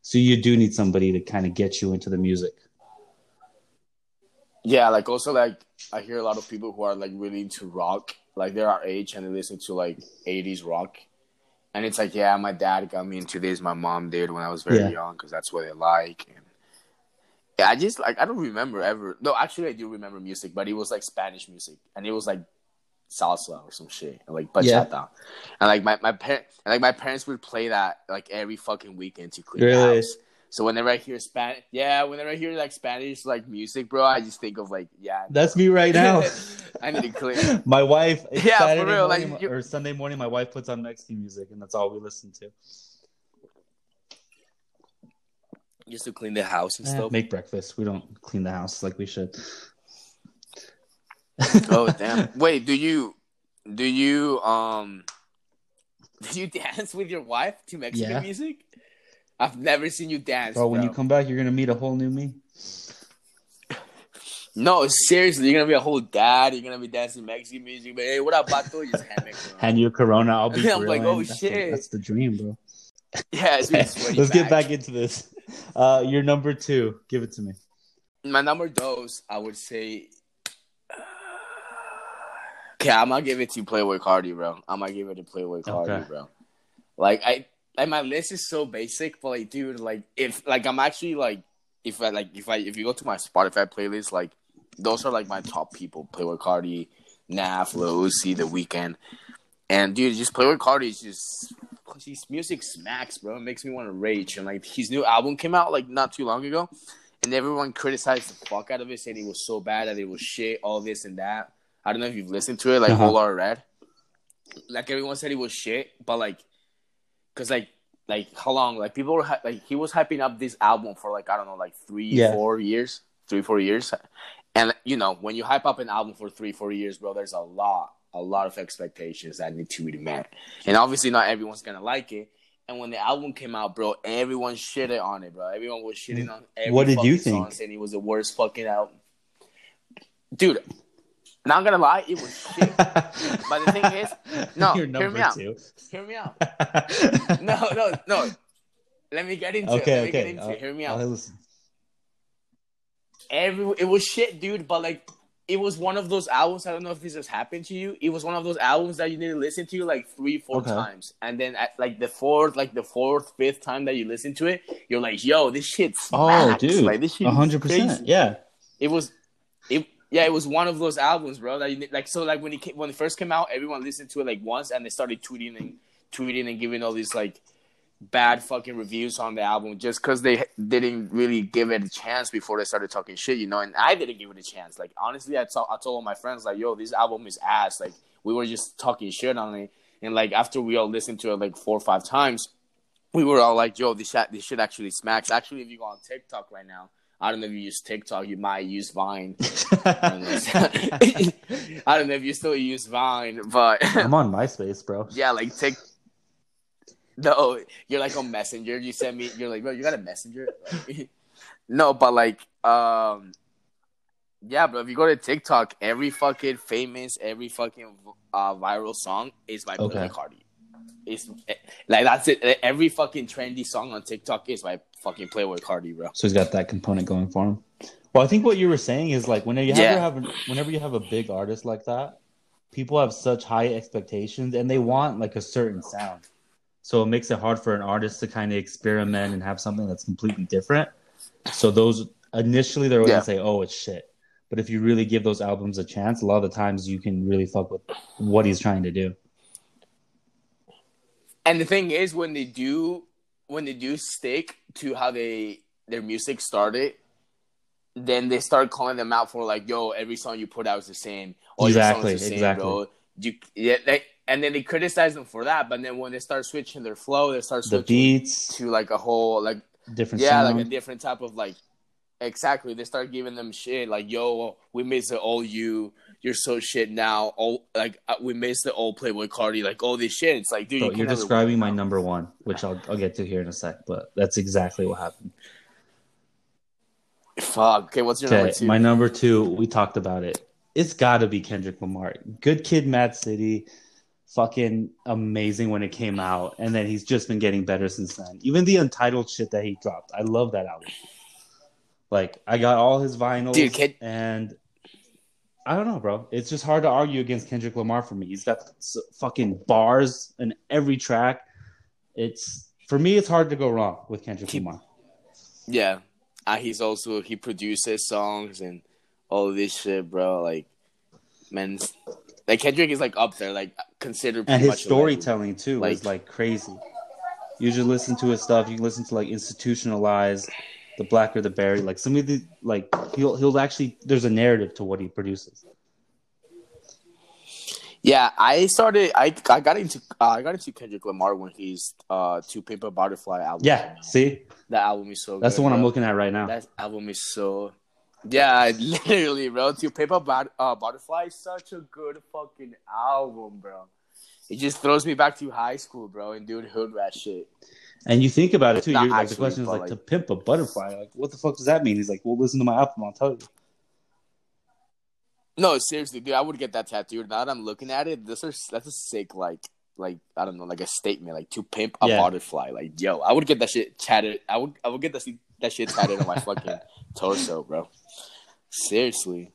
So you do need somebody to kind of get you into the music. Yeah, like also like I hear a lot of people who are like really into rock, like they're our age and they listen to like 80s rock. And it's like, yeah, my dad got me into this, my mom did when I was very Yeah. young because that's what they like. And yeah, I just like I don't remember ever. No, actually I do remember music, but it was like Spanish music and it was like salsa or some shit, like Yeah. bachata. And like my my parents, and like my parents would play that like every fucking weekend to clean the Really? house. So whenever I hear Spanish, yeah, whenever I hear like Spanish like music, bro, I just think of like, yeah, That's me right (laughs) now. I need to clean. (laughs) my wife, Yeah, for Saturday real, like, morning you- or Sunday morning, my wife puts on Mexican music, and that's all we listen to. just to clean the house and Eh, stuff. make breakfast. We don't clean the house like we should. oh (laughs) damn! Wait, do you do you um do you dance with your wife to Mexican Yeah. music? I've never seen you dance, Bro, when you come back, you're gonna meet a whole new me. No, seriously, you're gonna be a whole dad. You're gonna be dancing Mexican music. But hey, what up, Bato? Just hand me Corona. Hand you a Corona, I'll be. (laughs) I'm like, oh, That's shit. The, that's the dream, bro. (laughs) Yeah, it's been (laughs) Let's get back. back into this. Uh, your number two. Give it to me. My number dos, I would say. (sighs) Okay, I'm gonna give it to Playboi Carti, bro. I'm gonna give it to Playboi Carti, Okay. bro. Like I, like my list is so basic, but like, dude, like if like I'm actually like if I like if I if you go to my Spotify playlist, like those are like my top people: Playboi Carti, Nav, Lil Uzi, The Weeknd, and dude, just Playboi Carti is just his music smacks, bro. It makes me want to rage. And like his new album came out like not too long ago, and everyone criticized the fuck out of it, saying it was so bad that it was shit, all this and that. I don't know if you've listened to it, like Uh-huh. Whole Red. Like everyone said it was shit, but like, cause like, like how long? Like people were like he was hyping up this album for like I don't know, like three, Yeah. four years, three, four years. And you know, when you hype up an album for three, four years, bro, there's a lot, a lot of expectations that need to be met. And obviously, not everyone's gonna like it. And when the album came out, bro, everyone shitted on it, bro. Everyone was shitting mm. on every What did you fucking song, think? saying it was the worst fucking album. Dude, not gonna lie, it was (laughs) shit. But the thing is, (laughs) no, Your hear me out. Hear me out. No, no, no. Let me get into it. okay, Let me get okay. into I'll, it. Hear me I'll out. listen. Every it was shit, dude. But like, it was one of those albums. I don't know if this has happened to you. It was one of those albums that you need to listen to like three, four Okay. times, and then at like the fourth, like the fourth, fifth time that you listen to it, you're like, "Yo, this shit Oh, dude, like this shit, hundred crazy." percent. Yeah. It was, it yeah, it was one of those albums, bro. That you like so like when it came, when it first came out, everyone listened to it like once, and they started tweeting and tweeting and giving all these like bad fucking reviews on the album just because they didn't really give it a chance before they started talking shit, you know. And I didn't give it a chance. Like honestly, I told I told all my friends like, "Yo, this album is ass." Like we were just talking shit on it, and like after we all listened to it like four or five times, we were all like, "Yo, this shit, this shit actually smacks." Actually, if you go on TikTok right now, I don't know if you use TikTok, you might use Vine. I don't know, I don't know if you still use Vine, but (laughs) I'm on MySpace, bro. yeah, like take. (laughs) No, you're like on Messenger. You send me. You're like, bro, you got a Messenger. (laughs) no, but like, um, Yeah, bro. if you go to TikTok, every fucking famous, every fucking uh, viral song is by Okay. Carti. It's eh, like that's it. Every fucking trendy song on TikTok is by fucking Playboi Carti, bro. So he's got that component going for him. Well, I think what you were saying is like whenever you have, Yeah. have whenever you have a big artist like that, people have such high expectations and they want like a certain sound. So it makes it hard for an artist to kind of experiment and have something that's completely different. So those initially they're Yeah. gonna say, "Oh, it's shit." But if you really give those albums a chance, a lot of the times you can really fuck with what he's trying to do. And the thing is, when they do, when they do stick to how they their music started, then they start calling them out for like, "Yo, every song you put out is the same. All Exactly, your songs the same, exactly. bro." You, yeah, they, and then they criticize them for that. But then when they start switching their flow, they start switching The beats, to like a whole like different yeah, like a different type of like exactly. They start giving them shit like, "Yo, we miss the old you. You're so shit now. Oh, like uh, we miss the old Playboi Carti. Like all this shit. It's like, dude, So you you're describing my number one, which I'll I'll get to here in a sec, but that's exactly what happened. Fuck. Okay, what's your number two? my number two, we talked about it. It's got to be Kendrick Lamar. Good Kid, Mad City, fucking amazing when it came out, and then he's just been getting better since then. Even the Untitled shit that he dropped, I love that album. Like I got all his vinyls, Dude, Kid- and I don't know, bro. It's just hard to argue against Kendrick Lamar for me. He's got fucking bars in every track. It's for me, it's hard to go wrong with Kendrick Keep- Lamar. yeah, uh, he's also he produces songs and all this shit, bro. Like, man, like Kendrick is like up there, like considered and his much a legend. storytelling too is Like- like crazy. You should listen to his stuff. You listen to like institutionalized, the blacker the berry. Like some of the like he'll he'll actually there's a narrative to what he produces. Yeah, I started. I I got into uh, I got into Kendrick Lamar when he's uh to a Butterfly album. Yeah, see, that album is so. that's good, the one I'm looking at right now. That album is so. Yeah, (laughs) literally, bro. To Paper But- uh, Butterfly is such a good fucking album, bro. It just throws me back to high school, bro, and doing hood rat shit. And you think about it too. Not like the question is like, like- to pimp a butterfly. Like, what the fuck does that mean? He's like, well, listen to my album. I'll tell you. No, seriously, dude, I would get that tattooed. Now that I'm looking at it, this is that's a sick like like I don't know, like a statement, like to pimp a Yeah. butterfly. Like, yo, I would get that shit tatted. I would I would get that shit- that shit tatted on my fucking (laughs) torso, bro. Seriously.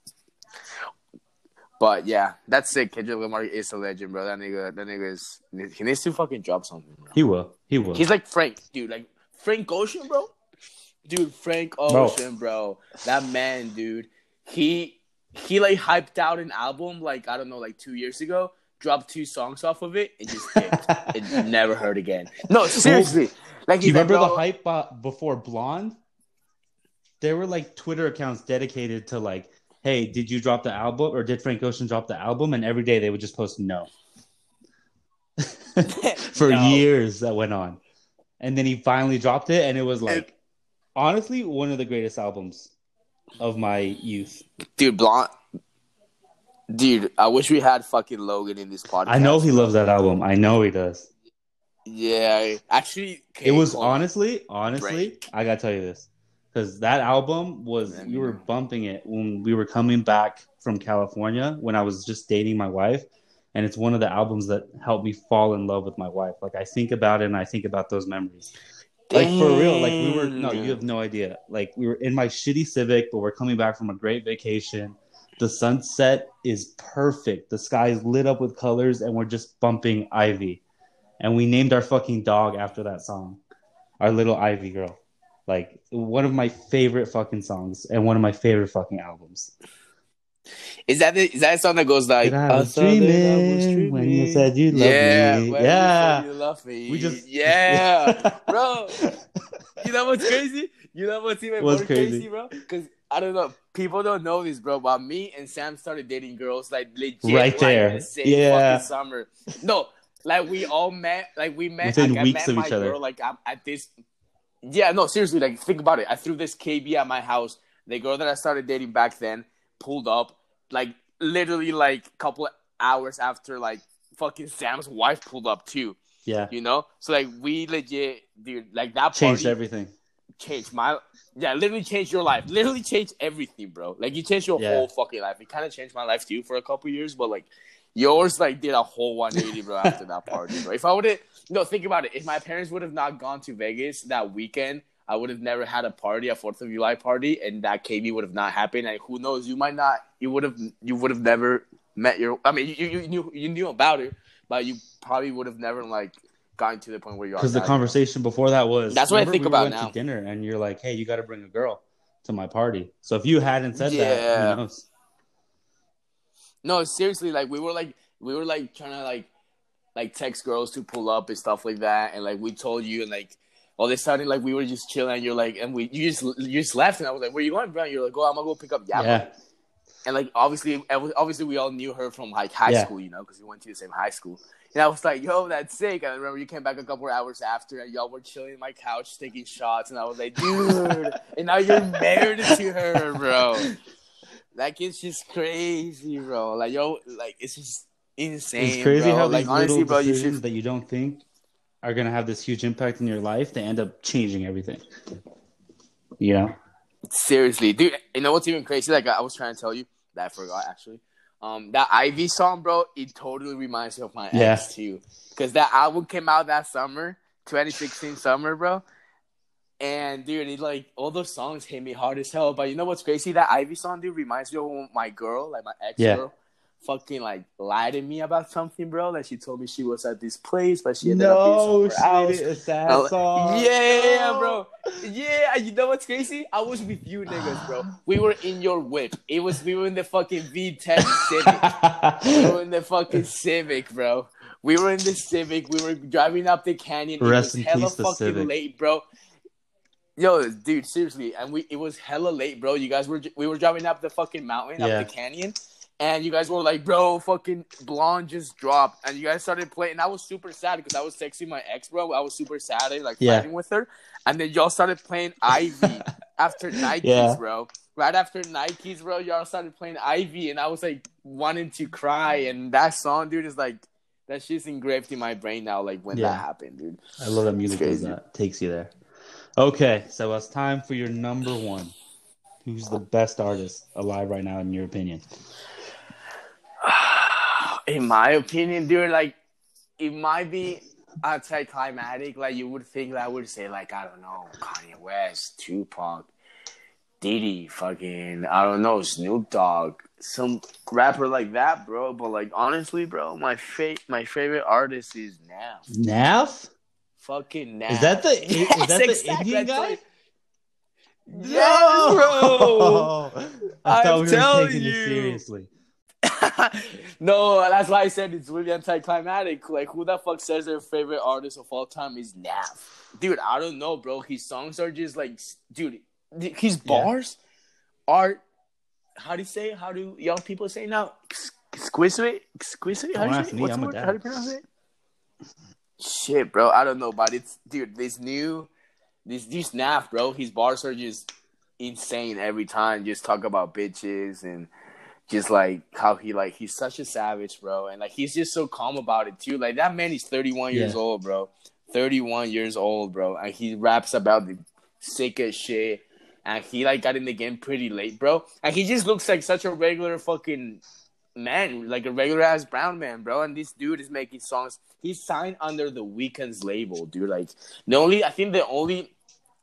But yeah, that's sick. Kendrick Lamar is a legend, bro. That nigga, that nigga is. He needs to fucking drop something, bro. He will. He will. He's like Frank, dude. Like Frank Ocean, bro. Dude, Frank Ocean, bro. That man, dude. He he like hyped out an album like I don't know, like two years ago. Dropped two songs off of it and just dipped. (laughs) and never heard again. No, seriously. Like you he's like, remember the hype uh, before Blonde? There were like Twitter accounts dedicated to like, hey, did you drop the album or did Frank Ocean drop the album? And every day they would just post no. (laughs) (laughs) For No. years that went on. And then he finally dropped it and it was like honestly one of the greatest albums of my youth. dude, blonde. Dude, I wish we had fucking Logan in this podcast. I know he loves that album. I know he does. Yeah, actually, it was honestly, honestly, Break. I gotta tell you this because that album was Let we were bumping it when we were coming back from California when I was just dating my wife, and it's one of the albums that helped me fall in love with my wife. Like I think about it and I think about those memories. Like for real, like we were no, you have no idea. Like we were in my shitty Civic, but we're coming back from a great vacation. The sunset is perfect. The sky is lit up with colors, and we're just bumping Ivy. And we named our fucking dog after that song, our little Ivy girl. Like one of my favorite fucking songs, and one of my favorite fucking albums. Is that the, is that a song that goes like I was thought that I was dreaming when you said you loved yeah, me. Yeah. you said you love me. We just- yeah, (laughs) bro. You know what's crazy? You know what's even What's more crazy? crazy, bro? Because I don't know, people don't know this, bro. But me and Sam started dating girls like legit, Right like, there. the same Yeah. fucking summer. No, like we all met, like we met Within like, I weeks met of my each other. Girl, like I'm at this. Yeah, no, seriously, like think about it. I threw this KB at my house. The girl that I started dating back then pulled up, like literally like a couple hours after like fucking Sam's wife pulled up too. Yeah. You know, so like we legit, dude, like that Changed party everything. changed my yeah, literally changed your life. Literally changed everything, bro. Like you changed your Yeah. whole fucking life. It kind of changed my life too for a couple years, but like yours like did a whole 180, bro. (laughs) After that party, bro. If I would have no, think about it. If my parents would have not gone to Vegas that weekend, I would have never had a party, a Fourth of July party, and that KB would have not happened. And who knows, you might not, you would have, you would have never met your. I mean, you, you knew you knew about it, but you probably would have never like gotten to the point where you are. Because the now. conversation before that was That's what I think we about went now. To dinner and you're like, hey, you got to bring a girl to my party. So if you hadn't said that, Yeah. who knows? No, seriously, like we were like we were like trying to like like text girls to pull up and stuff like that, and like we told you, and like all of a sudden like we were just chilling, and you're like, and we you just you just left, and I was like, where you going, bro? And you're like, oh, I'm gonna go pick up Yapa. Yeah. And like obviously, obviously we all knew her from like high Yeah. school, you know, because we went to the same high school. And I was like, yo, that's sick. And I remember you came back a couple hours after, and y'all were chilling on my couch taking shots, and I was like, dude. (laughs) and now you're married to her, bro. Like it's just crazy, bro. Like yo, like it's just insane. It's crazy bro. how like these honestly, little bro, you should. that you don't think are gonna have this huge impact in your life, they end up changing everything. You know? Seriously, dude. You know what's even crazy? Like I was trying to tell you that I forgot actually. Um, that Ivy song, bro, it totally reminds me of my Yeah. ex too. Cause that album came out that summer, 2016 summer, bro. And dude, it like all those songs hit me hard as hell. But you know what's crazy? That Ivy song, dude, reminds me of my girl, like my ex Yeah. girl, fucking like lied to me about something, bro. Like she told me she was at this place, but she ended up being somewhere else. a sad Oh, song. Yeah, bro. Yeah, you know what's crazy? I was with you niggas, bro. We were in your whip. It was we were in the fucking V10 Civic. We were in the fucking Civic, bro. We were in the Civic. We were driving up the canyon. It Rest was in hella peace, the fucking Civic. late, bro. Yo, dude, seriously, and we it was hella late, bro. You guys were we were driving up the fucking mountain, Yeah. up the canyon, and you guys were like, "Bro, fucking blonde just dropped," and you guys started playing. And I was super sad because I was texting my ex, bro. I was super sad, and, like Yeah. fighting with her, and then y'all started playing Ivy (laughs) after Nikes, Yeah. bro. Right after Nikes, bro, y'all started playing Ivy, and I was like wanting to cry. And that song, dude, is like that shit's engraved in my brain now. Like when Yeah. that happened, dude. I love that music that. Takes you there. Okay, so it's time for your number one. Who's the best artist alive right now, in your opinion? (sighs) in my opinion, dude, like it might be anticlimactic. Like you would think that I would say, like I don't know, Kanye West, Tupac, Diddy, fucking I don't know, Snoop Dogg, some rapper like that, bro. But like honestly, bro, my fa- my favorite artist is Nav. Nav? Fucking Nav. Is that the is that the (laughs) exactly. Indian guy? Yes, (laughs) bro. I thought I'm we were telling taking you. it seriously. (laughs) no, that's why I said it's really anticlimactic. Like, who the fuck says their favorite artist of all time is Nav? Dude, I don't know, bro. His songs are just like, dude, his bars are. How do you say? How do young people say now? Exquisite, exquisite. How do you say? What's I'm the word? How do you pronounce it? Shit, bro. I don't know, but it's dude. This new, this this Nav, bro. His bars are just insane every time. Just talk about bitches and just like how he like he's such a savage, bro, and like he's just so calm about it too. Like that man is 31 years Yeah. old, bro. 31 years old, bro, and he raps about the sickest shit. And he like got in the game pretty late, bro. And he just looks like such a regular fucking man, like a regular ass brown man, bro. And this dude is making songs. He's signed under the Weeknd's label, dude. Like the only, I think the only,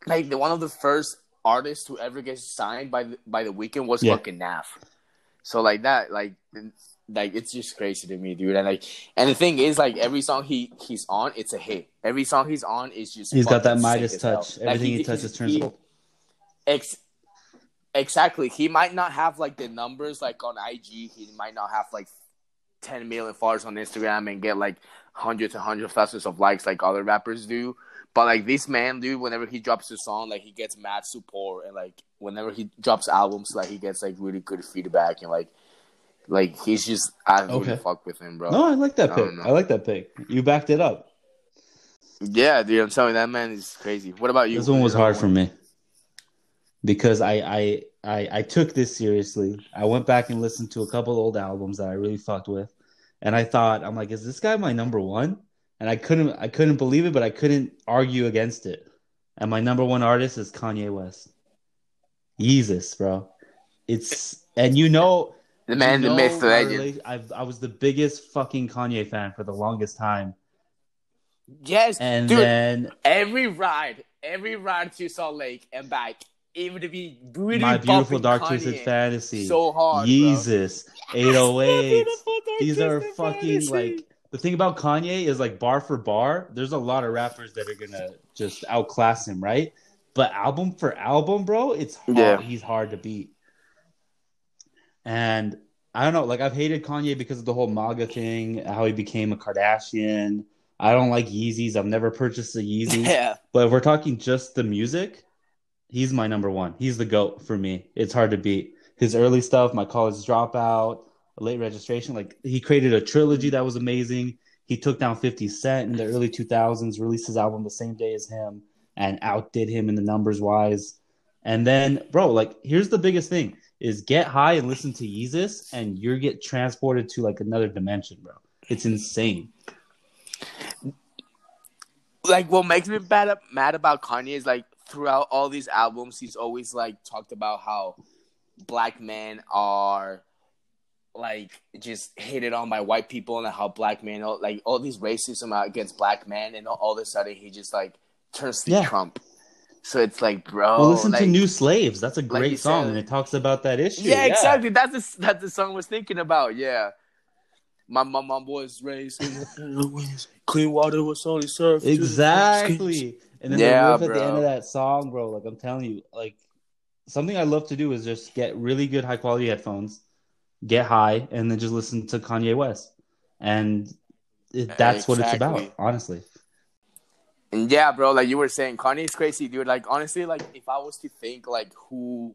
like the one of the first artists to ever get signed by the, by the Weeknd was Yeah. fucking Nav. So like that, like, like it's just crazy to me, dude. And like, and the thing is, like every song he he's on, it's a hit. Every song he's on is just He's got that Midas touch. Like, Everything he, touches turns he- gold. Ex- exactly. He might not have like the numbers like on IG. He might not have like 10 million followers on Instagram and get like hundreds and hundreds of thousands of likes like other rappers do. But like this man, dude, whenever he drops a song, like he gets mad support, and like whenever he drops albums, like he gets like really good feedback, and like, like he's just I really Okay. fuck with him, bro. No, I like that I pick. I like that pick. You backed it up. Yeah, dude, I'm telling you, that man is crazy. What about you? This one was hard for me because I, I I I took this seriously. I went back and listened to a couple old albums that I really fucked with, and I thought I'm like, is this guy my number one? And I couldn't I couldn't believe it, but I couldn't argue against it. and my number one artist is Kanye West. Jesus, bro. It's and you know The man, you the know myth, the legend. rela- I've, I was the biggest fucking Kanye fan for the longest time, Yes, and dude. then every ride, every ride to Salt Lake and back, even to be really my beautiful dark Kanye twisted fantasy, so hard, bro. Yeezus, 808s. Beautiful oh These are fucking Fantasy. like the thing about Kanye is like bar for bar. There's a lot of rappers that are gonna just outclass him, right? But album for album, bro, it's hard. Yeah. He's hard to beat. And I don't know, like I've hated Kanye because of the whole MAGA thing, how he became a Kardashian. I don't like Yeezys. I've never purchased a Yeezy. (laughs) yeah, But if we're talking just the music, he's my number one. He's the GOAT for me. It's hard to beat. His early stuff, my college dropout, late registration, like he created a trilogy that was amazing. He took down 50 Cent in the early 2000s, released his album the same day as him, and outdid him in the numbers wise. And then, bro, like here's the biggest thing is get high and listen to Yeezus, and you get transported to like another dimension, bro. It's insane. like what makes me bad mad about Kanye is like throughout all these albums, he's always like talked about how black men are like just hated on by white people and how black men like all these racism against black men and all, all of a sudden he just like turns to Yeah. Trump. So it's like, bro, well, listen like, to New Slaves. That's a great song, said- and it talks about that issue. Yeah, exactly. That's the that's the song I was thinking about. Yeah. My my mom was raised in the (laughs) clean water was only served. Exactly. And then Yeah, the riff at the end of that song, bro, like I'm telling you, like something I love to do is just get really good high quality headphones, get high, and then just listen to Kanye West. And it, that's what it's about, honestly. And yeah, bro, like you were saying, Kanye's crazy, dude. Like honestly, like if I was to think like who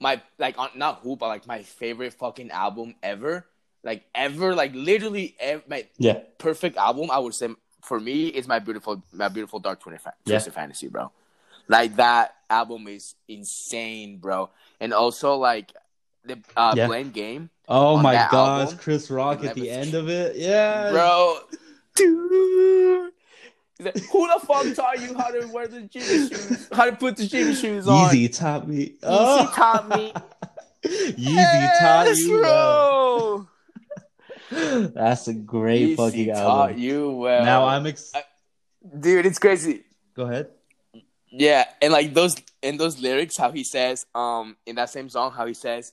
my like on, not who, but like my favorite fucking album ever, like ever, like literally ev- my Yeah. perfect album, I would say for me it's my beautiful my beautiful dark twisted, fa- Yeah. twisted fantasy, bro. Like that album is insane, bro. And also like the uh, Yeah. blame game, Oh my gosh, album, Chris Rock at the end of it. Yeah. bro. Dude. Like, Who the fuck taught you how to wear the Jimmy (laughs) shoes? How to put the Jimmy shoes on? Yeezy taught me. Oh. taught me. (laughs) Yeezy taught Yes, you well. bro. (laughs) That's a great Yeezy fucking taught album. you well. Now I'm ex- dude. It's crazy. Go ahead. Yeah, and like those in those lyrics, how he says, um, in that same song, how he says,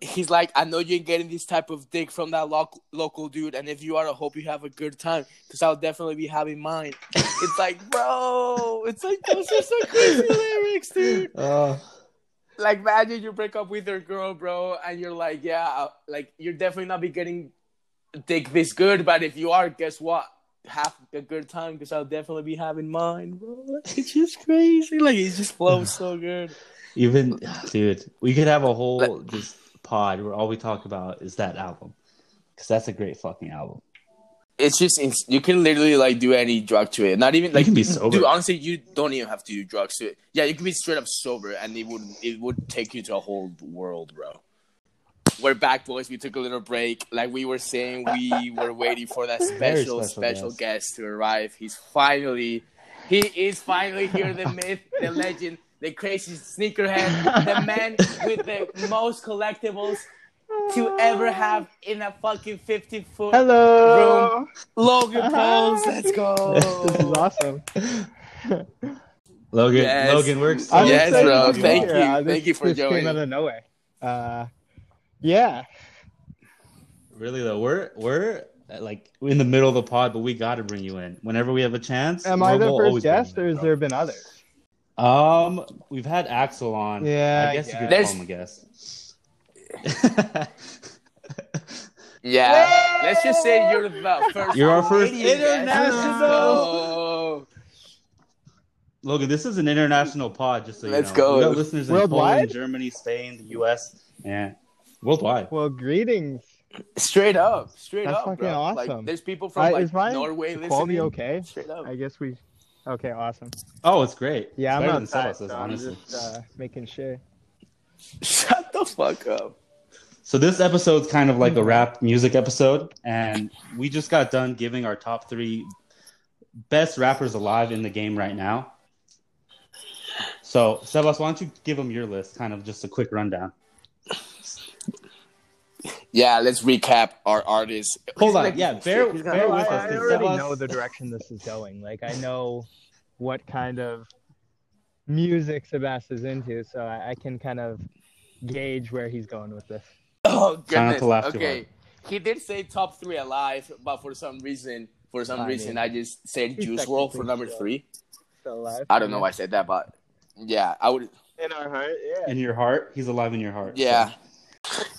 he's like, I know you ain't getting this type of dick from that lo- local dude, and if you are, I hope you have a good time, because I'll definitely be having mine. (laughs) it's like, bro, it's like those are so crazy (laughs) lyrics, dude. Oh. Like, imagine you break up with your girl, bro, and you're like, yeah, I'll- like you're definitely not be getting dick this good, but if you are, guess what? Have a good time because I'll definitely be having mine, bro. (laughs) It's just crazy. Like it just flows so (sighs) good. Even dude, we could have a whole Let- just pod where all we talk about is that album because that's a great fucking album. It's just it's, you can literally like do any drug to it. Not even like can be sober. Dude, honestly, you don't even have to do drugs to it. Yeah, you can be straight up sober, and it would it would take you to a whole world, bro. We're back, boys. We took a little break. Like we were saying, we were waiting for that (laughs) special, special special guest. guest to arrive. He's finally, he is finally here. The (laughs) myth, the legend, the crazy sneakerhead, the (laughs) man with the most collectibles to ever have in a fucking fifty foot Hello. room. Logan Pauls, let's go. This is awesome. Logan, Yes. Logan works. I'm Yes, bro. to be Thank here. you. Uh, Thank you for this joining. Came out of nowhere. Uh, yeah. Really though, we're we're like in the middle of the pod, but we got to bring you in whenever we have a chance. Am I the first guest, or has there been others? Um, we've had Axel on. Yeah, I I guess you could guess. call him a guest. (laughs) Yeah. Let's just say you're the first. (laughs) You're our first international. Logan, this is an international pod, just so you Let's know. go. We got listeners in Worldwide? Poland, Germany, Spain, the U.S. Yeah, worldwide. Well, greetings. Straight up, straight That's up, fucking bro. awesome. Like, there's people from Uh, like is my Norway quality listening. okay? Straight up. I guess we. Okay, awesome. Oh, it's great. Yeah, It's I'm better than outside, Celsius, so I'm honestly. just uh, making sure. Shut the fuck up. So this episode's kind of like a rap music episode, and we just got done giving our top three best rappers alive in the game right now. So, Sebas, why don't you give them your list? Kind of just a quick rundown. Yeah, let's recap our artists. Hold on, yeah, bear, bear with I, us. I already Sebas- know the direction this is going. Like I know what kind of music Sebas is into, so I, I can kind of gauge where he's going with this. (laughs) Oh Try goodness. to laugh okay, he did say top three alive, but for some reason, for some I reason, mean, I just said Juice WRLD for number still- three. Still alive. I don't know why I said that, but yeah, I would. In our heart, yeah. in your heart. He's alive in your heart. Yeah.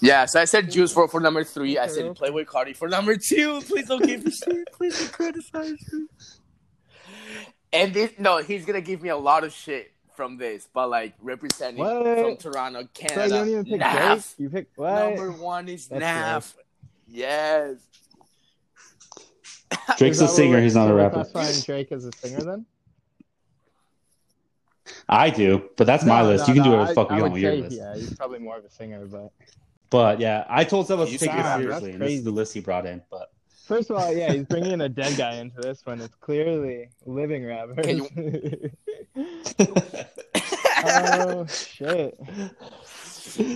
Yeah, so I said Juice WRLD for number three. I said okay. Playboi Carti for number two. Please don't give me (laughs) shit. Please don't criticize me. And this, no, he's gonna give me a lot of shit from this, but like representing What? from Toronto, So you Canada. don't even pick Drake. Nav. You pick what? Number one is That's Nav. Yes. Drake's a singer. He's not a we're rapper. classifying Drake as a singer then? I do, but that's my list. no, you can do whatever the fuck I you would want with your list. Yeah, he's probably more of a singer, but But yeah, I told Sebas You to take it seriously, and this is the list he brought in. But first of all, yeah, he's bringing in a dead guy into this one. It's clearly living rappers. Can (laughs) oh shit!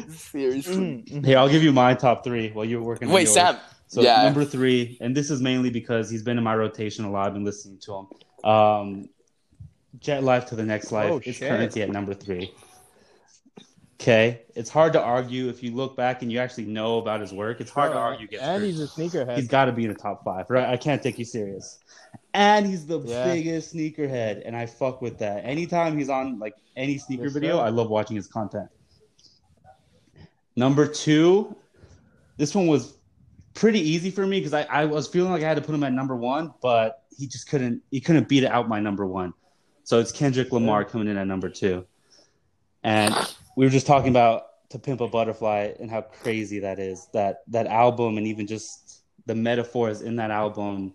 Seriously. Mm, mm. here, I'll give you my top three while you're working. Wait, yours. Sam. So yeah. number three, and this is mainly because he's been in my rotation a lot. I've been listening to him. Um, Jet Life to the Next Life Oh, is shit. currently at number three. Okay, it's hard to argue if you look back and you actually know about his work. It's hard to Oh, argue against. And he's a sneakerhead. He's got to be in the top five, right? I can't take you serious. And he's the Yeah. biggest sneakerhead, and I fuck with that. Anytime he's on like any sneaker Yes, video, sir. I love watching his content. Number two, this one was pretty easy for me because I, I was feeling like I had to put him at number one, but he just couldn't he couldn't beat it out my number one. So it's Kendrick Lamar coming in at number two. And we were just talking about To Pimp a Butterfly and how crazy that is. That that album and even just the metaphors in that album,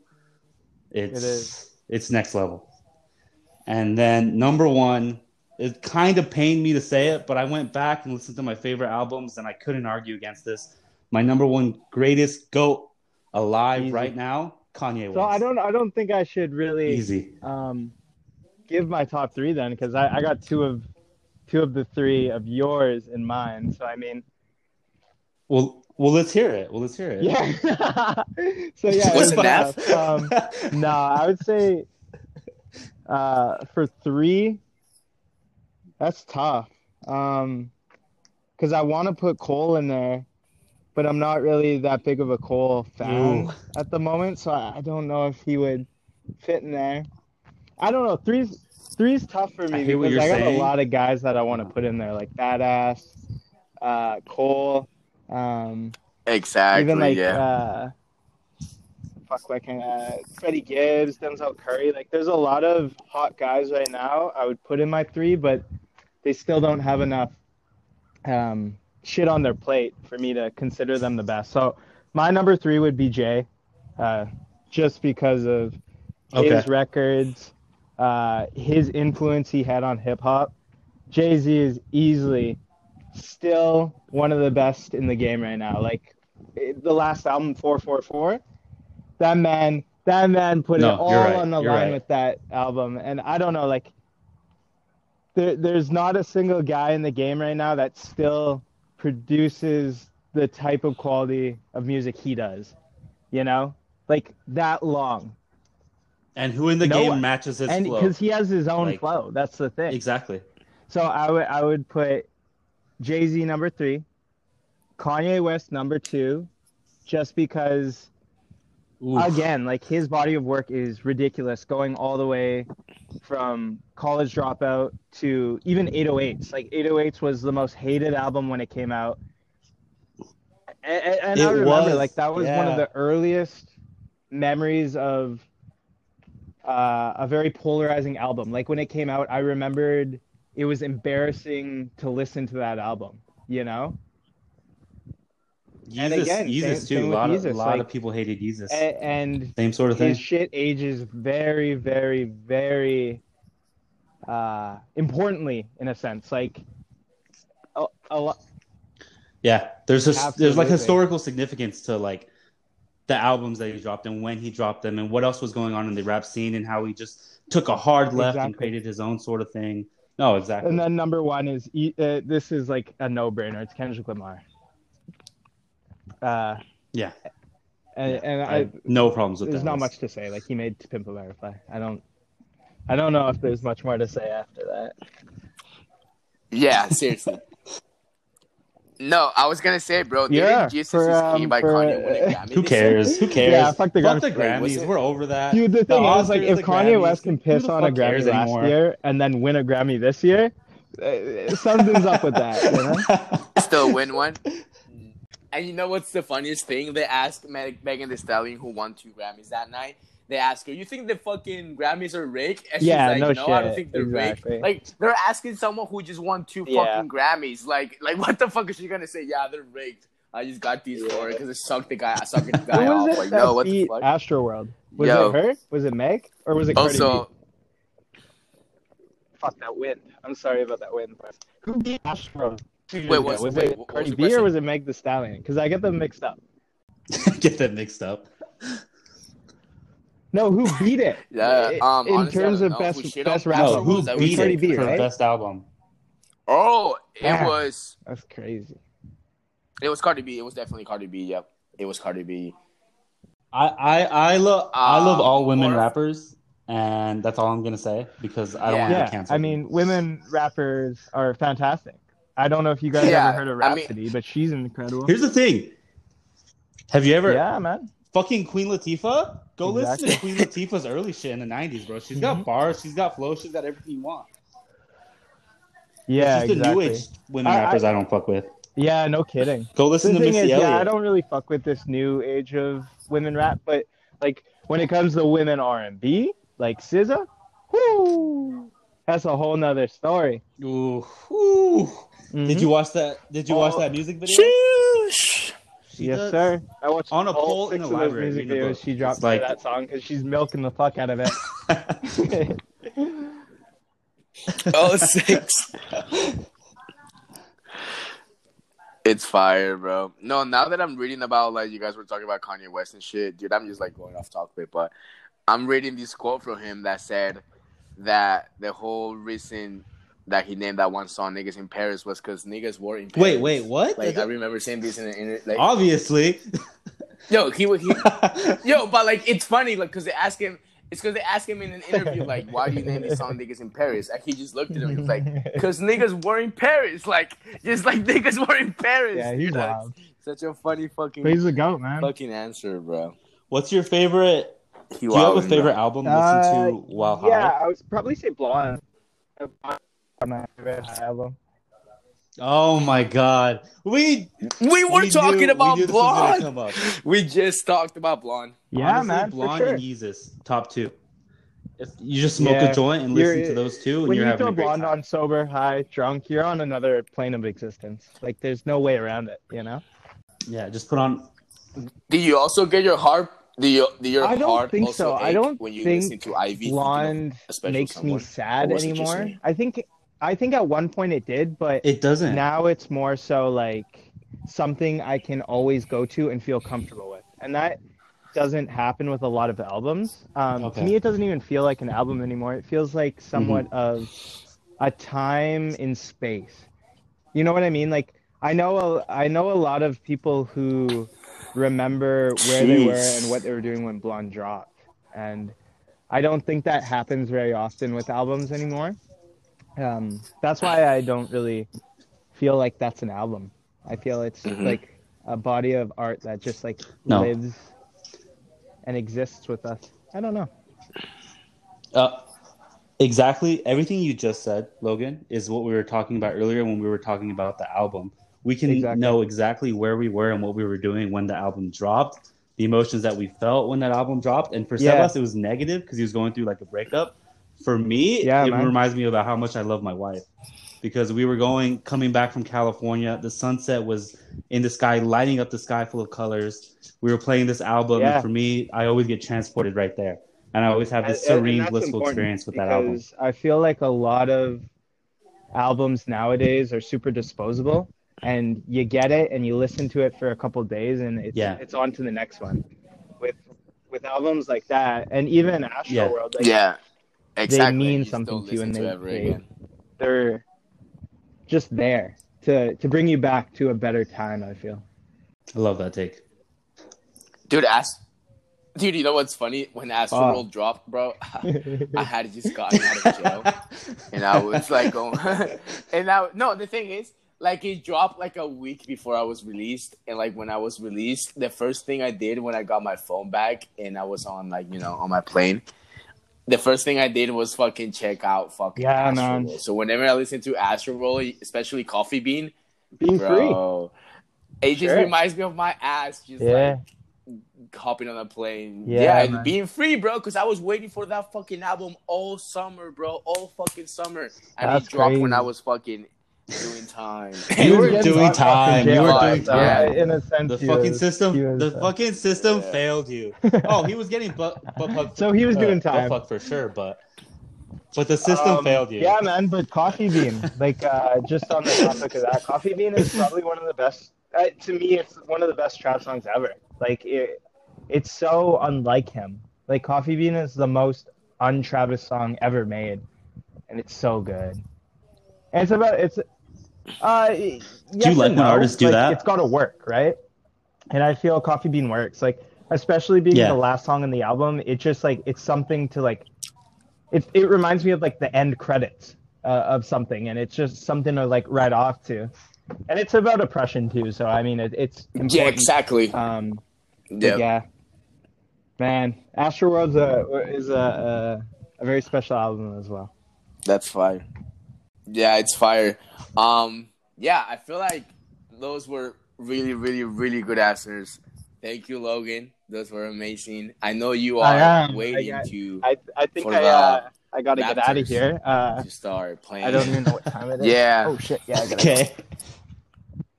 it's It is. it's next level. And then number one, it kind of pained me to say it, but I went back and listened to my favorite albums and I couldn't argue against this. My number one greatest GOAT alive Easy. right now, Kanye West. So I don't I don't think I should really easy. um give my top three then because I, I got two of two of the three of yours in mine. So I mean Well, well, let's hear it. Well, let's hear it. yeah. (laughs) so yeah, Was it's, it Nav? um (laughs) no, I would say uh for three that's tough. Um because I want to put Cole in there, but I'm not really that big of a Cole fan Ooh. at the moment, so I, I don't know if he would fit in there. I don't know. Three's three's tough for I me hear what because you're I got saying. a lot of guys that I want to put in there, like Bada$$, uh, Cole, um, Exactly. even like yeah. uh, fuck, like uh, Freddie Gibbs, Denzel Curry. Like, there's a lot of hot guys right now. I would put in my three, but they still don't have enough um, shit on their plate for me to consider them the best. So my number three would be Jay, uh, just because of his records, uh, his influence he had on hip hop. Jay Z is easily still one of the best in the game right now. Like the last album, four four four, that man, that man put No, it all on the You're line right. with that album, and I don't know, like. There, there's not a single guy in the game right now that still produces the type of quality of music he does, you know, like that long, And who in the No game one. matches his and flow? because he has his own Like- flow. That's the thing. Exactly. So I would I would put Jay Z number three, Kanye West number two, just because Oof. again, like his body of work is ridiculous, going all the way from College Dropout to even 808s. Like 808s was the most hated album when it came out. And, and- I remember, was, like that was one of the earliest memories of uh, a very polarizing album. Like when it came out, I remembered it was embarrassing to listen to that album. You know, and Yeezus, again, Yeezus same- too. same a lot of lot like- of people hated Yeezus. A- and Same sort of thing. his shit ages very, very, very uh, importantly in a sense. Like a, a lot. Yeah, there's a, there's like historical significance to like the albums that he dropped and when he dropped them and what else was going on in the rap scene and how he just took a hard left and created his own sort of thing. No, exactly. And then number one is E- uh, this is like a no brainer. It's Kendrick Lamar. Uh, yeah, and, yeah. and I I, no problems with there's that. There's not much to say. Like he made To Pimp a Butterfly. I don't, I don't know if there's much more to say after that. Yeah, seriously. No, I was gonna say, bro. Didn't Yeah, Jesus for, is um, King by for, Kanye win a uh, Who cares? Who cares? Yeah, fuck the Fuck Grammys. the Grammys. it? We're over that. Dude, the thing is, like, if the Kanye Grammys, West can piss on a fuck Grammy last anymore? year and then win a Grammy this year, uh, something's up with that. You know? (laughs) Still win one. And you know what's the funniest thing? They asked Meg- Megan Thee Stallion, who won two Grammys that night. They ask her, "You think the fucking Grammys are rigged?" And she's Yeah, like, no "No, I don't think they're Exactly. rigged." Like they're asking someone who just won two Yeah. fucking Grammys. Like, like what the fuck is she gonna say? Yeah, they're rigged. I just got these for it because it sucked the guy. I sucked the (laughs) guy Who off. was it Like, that no, what the beat fuck? Astroworld? Was Yo. it her? Was it Meg? Or was it Cardi Also, B? Fuck that wind. I'm sorry about that wind. but- Who beat Astroworld? Wait, ago? what's- was wait, it Cardi the B or was it Meg the Stallion? Because I get them mixed up. (laughs) Get that mixed up. No, who beat it? (laughs) Yeah, um, in honestly, terms of know. best Who best on rap No, Astroworld? song. who Is that what It beat Cardi it B, for right? best album? Oh, it Yeah. was. That's crazy. It was Cardi B. It was definitely Cardi B. Yep, it was Cardi B. I I I love I love Um, all women or- rappers, and that's all I'm gonna say because I don't want to Yeah, get canceled. I mean, women rappers are fantastic. I don't know if you guys Yeah, ever heard of I mean- Rapsody, but she's incredible. here's the thing. Have you ever Yeah, man. Fucking Queen Latifah? Go listen to Queen Latifah's early shit in the '90s, bro. She's got Mhm. bars, she's got flow, she's got everything you want. Yeah, just exactly. the new age women I- rappers I- I, don't fuck with. Yeah, no kidding. Go listen the to Missy is, yeah, I don't really fuck with this new age of women rap, but like when it comes to women R and B, like SZA, whoo, that's a whole nother story. Ooh, ooh. Mhm. Did you watch that? Did you watch Oh, that music video? She yes, does- sir. I watched On a all pole in the library, music reading videos she dropped like- that song because she's milking the fuck out of it. (laughs) Oh, six. It's fire, bro. No, now that I'm reading about like you guys were talking about Kanye West and shit, dude, I'm just like going off topic, but I'm reading this quote from him that said that the whole reason that he named that one song "Niggas in Paris" was because niggas were in Paris. Wait, wait, what? Like I (laughs) remember saying this in, the, in the- like, Obviously. yo, he was he, (laughs) yo, but like it's funny, like because they ask him, it's because they ask him in an interview, like, why do you name this song "Niggas in Paris"? And he just looked at him, he was like, (laughs) because niggas were in Paris, like just like niggas were in Paris. yeah, he's that's wild. Such a funny fucking But he's a goat, man. fucking answer, bro. What's your favorite? He Do you have a favorite bro. album to Uh, listen to while high? yeah, I would probably say Blonde. My favorite album. Oh my god. We We were we talking knew- about knew this was gonna blonde. We just talked about blonde. Yeah, Honestly, man, Blonde sure. and Yeezus, top two. If you just smoke Yeah. a joint and listen to those two, and when you're you having throw a great blonde time. on sober, high, drunk, you're on another plane of existence. Like there's no way around it, you know. Yeah, just put on. Do you also get your heart? Do you do your I don't heart think also so. I don't when you think listen to Ivy. thinking of Blonde a special makes someone? me sad Or was it just anymore. I think I think at one point it did, but It doesn't. now it's more so like something I can always go to and feel comfortable with, and that doesn't happen with a lot of albums. Um, Okay. To me, it doesn't even feel like an album anymore. It feels like somewhat Mm-hmm. of a time in space. You know what I mean? Like I know a, I know a lot of people who remember where they were and what they were doing when Blonde dropped, and I don't think that happens very often with albums anymore. Um, that's why I don't really feel like that's an album. I feel it's Mhm. like a body of art that just like No. lives and exists with us. I don't know. Uh, exactly. Everything you just said, Logan, is what we were talking about earlier when we were talking about the album. We can Exactly. know exactly where we were and what we were doing when the album dropped, the emotions that we felt when that album dropped. And for some Yeah. us, it was negative because he was going through like a breakup. For me, Yeah, it man. reminds me about how much I love my wife because we were going, coming back from California. The sunset was in the sky, lighting up the sky full of colors. We were playing this album. Yeah. And for me, I always get transported right there. And I always have this And- and serene, that's blissful experience with that album. I feel like a lot of albums nowadays are super disposable, and you get it and you listen to it for a couple days, and it's Yeah. it's on to the next one. With with albums like that, and even Astro Yeah. World, like, yeah, exactly. mean You something to you listen and they, they they're just there to to bring you back to a better time. I feel. I love that take. Dude, ask. Dude, you know what's funny? When Astro Oh. World dropped, bro, (laughs) I had just (laughs) gotten out of jail, and I was like, going, (laughs) and now, no, the thing is, like, it dropped like a week before I was released, and like when I was released, the first thing I did when I got my phone back and I was on like you know on my plane, the first thing I did was fucking check out fucking Yeah, Astro man. World. So whenever I listen to Astroworld, especially Coffee Bean, Being free. bro, it just Sure. reminds me of my ass, just Yeah. like hopping on a plane. Yeah, Yeah, and being free, bro. Because I was waiting for that fucking album all summer, bro. All fucking summer, and That's it dropped when. I was fucking doing time. (laughs) You were doing locked up in time. You were doing time. yeah. time. In a sense, The he fucking was- system, was, the uh, fucking system Yeah. failed you. (laughs) Oh, he was getting butt, butt fucked. So he was doing butt time. fucked for sure, but but the system Um, failed you. Yeah, man. But Coffee Bean, like, uh, just on the topic of that, Coffee Bean is probably one of the best. Uh, to me, it's one of the best trap songs ever. Like, it, it's so unlike him. Like, Coffee Bean is the most un-Travis song ever made, and it's so good. And it's about it's. Uh, yes you like and when no. artists do Like, that? It's got to work, right? And I feel Coffee Bean works. Like, especially being Yeah. the last song in the album, it just like it's something to like it, it reminds me of like the end credits uh, of something and it's just something to like write off to and it's about oppression too so i mean it, it's important. yeah, exactly. um yeah. yeah man astroworld's a is a, a a very special album as well That's fire. Yeah, it's fire. Um, yeah, I feel like those were really, really, really good answers. Thank you, Logan. Those were amazing. I know you I are waiting I got- to i i think For i the uh i gotta get out of here uh to start playing. i don't even know what time it is (laughs) Yeah. oh shit yeah I gotta Okay.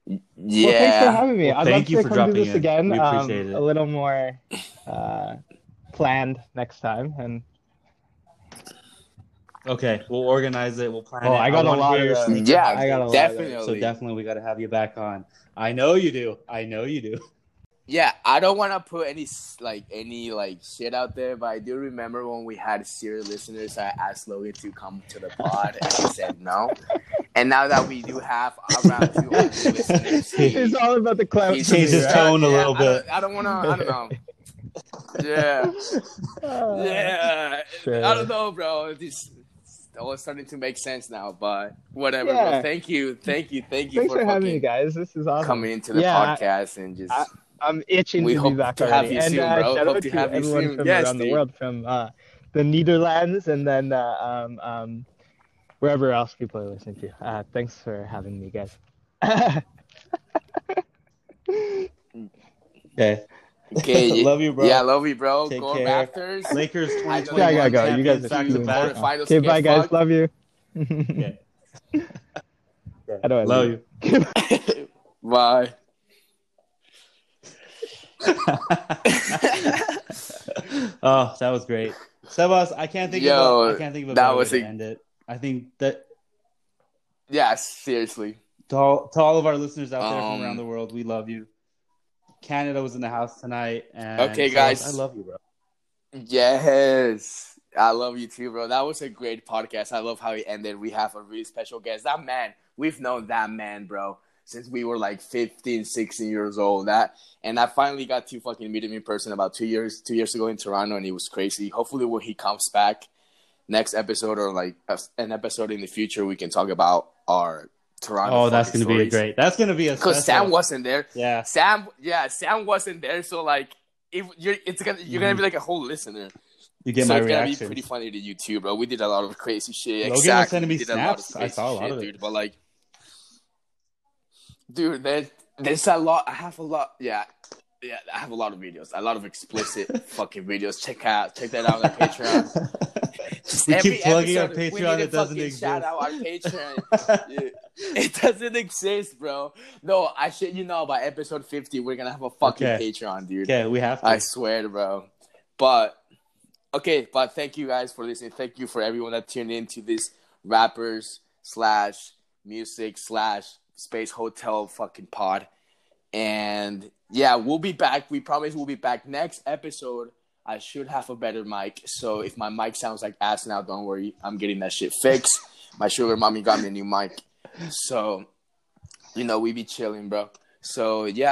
Yeah. (laughs) Well, thanks for having me. Well, I'd thank love you to for come do this in. again. We um, appreciate it. A little more uh, planned next time. And Okay, we'll organize it. We'll plan Oh, it. I got a lot of, your uh, yeah. I got a lot of- definitely. So definitely, we got to have you back on. I know you do. I know you do. Yeah, I don't want to put any like any like shit out there, but I do remember when we had serious listeners. I asked Logan to come to the pod, and he said no. And now that we do have around 200 (laughs) listeners, he- it's all about the clout. he's for me, Changed his right? tone a little I don't- bit. I don't want to. I don't know. (laughs) Yeah, Uh, yeah. Sure. I don't know, bro. This all is starting to make sense now, but whatever. Yeah. Bro. Thank you, thank you, thank you Thanks for, for having me, guys. This is awesome. coming into the Yeah, I- podcast and just. I- I'm itching We to be back to have you and soon, uh, bro. shout Hope out to to have you everyone soon. from Yes, around the world, from uh, the Netherlands and then uh, um, um, wherever else people are listening to. Uh, thanks for having me, guys. (laughs) Okay. (laughs) Okay, Love you, bro. Yeah, love you, bro. Take Go care. Raptors. Lakers I 2021 Yeah, I gotta go. You guys champions are back to doing back. okay, bye, skate guys. fuck. Love you. Okay. (laughs) How do I Love leave? you. (laughs) Bye. oh, that was great. Sebas, I can't think Yo, of a, I can't think of a that better way was to a- end it. I think that Yeah, seriously. to all, to all of our listeners out there Um, from around the world, we love you. Canada was in the house tonight, and Okay, guys. I love you, bro. Yes. I love you too, bro. That was a great podcast. I love how it ended. We have a really special guest. That man, we've known that man, bro, since we were like 15, 16 years old. That and I finally got to fucking meet him in person about two years, two years ago in Toronto, and it was crazy. Hopefully, when he comes back next episode or like an episode in the future, we can talk about our Toronto. Oh, that's gonna be a great. That's gonna be a because. Sam wasn't there. yeah. Sam, yeah, Sam wasn't there, so like, if you're, it's gonna, you're gonna be mm-hmm. like a whole listener. You get so my it's gonna reaction. be pretty funny to you too, bro. We did a lot of crazy shit. Logan was exactly. sending me we did a lot of snaps. I saw a lot shit, of it. dude. But like, dude, there, there's a lot. I have a lot. Yeah, yeah. I have a lot of videos. A lot of explicit (laughs) fucking videos. Check out, check that out on Patreon. (laughs) We keep plugging our Patreon, it doesn't fucking Shout exist. out our Patreon. (laughs) It doesn't exist, bro. No, I shit you know. By episode fifty, we're gonna have a fucking Okay. Patreon, dude. okay, we have to. I swear, bro. But okay, but thank you guys for listening. Thank you for everyone that tuned in to this rappers slash music slash space hotel fucking pod. And yeah, we'll be back. We promise we'll be back next episode. I should have a better mic. So if my mic sounds like ass now, don't worry. I'm getting that shit fixed. My sugar mommy got me a new mic. So, you know, we be chilling, bro. So yeah,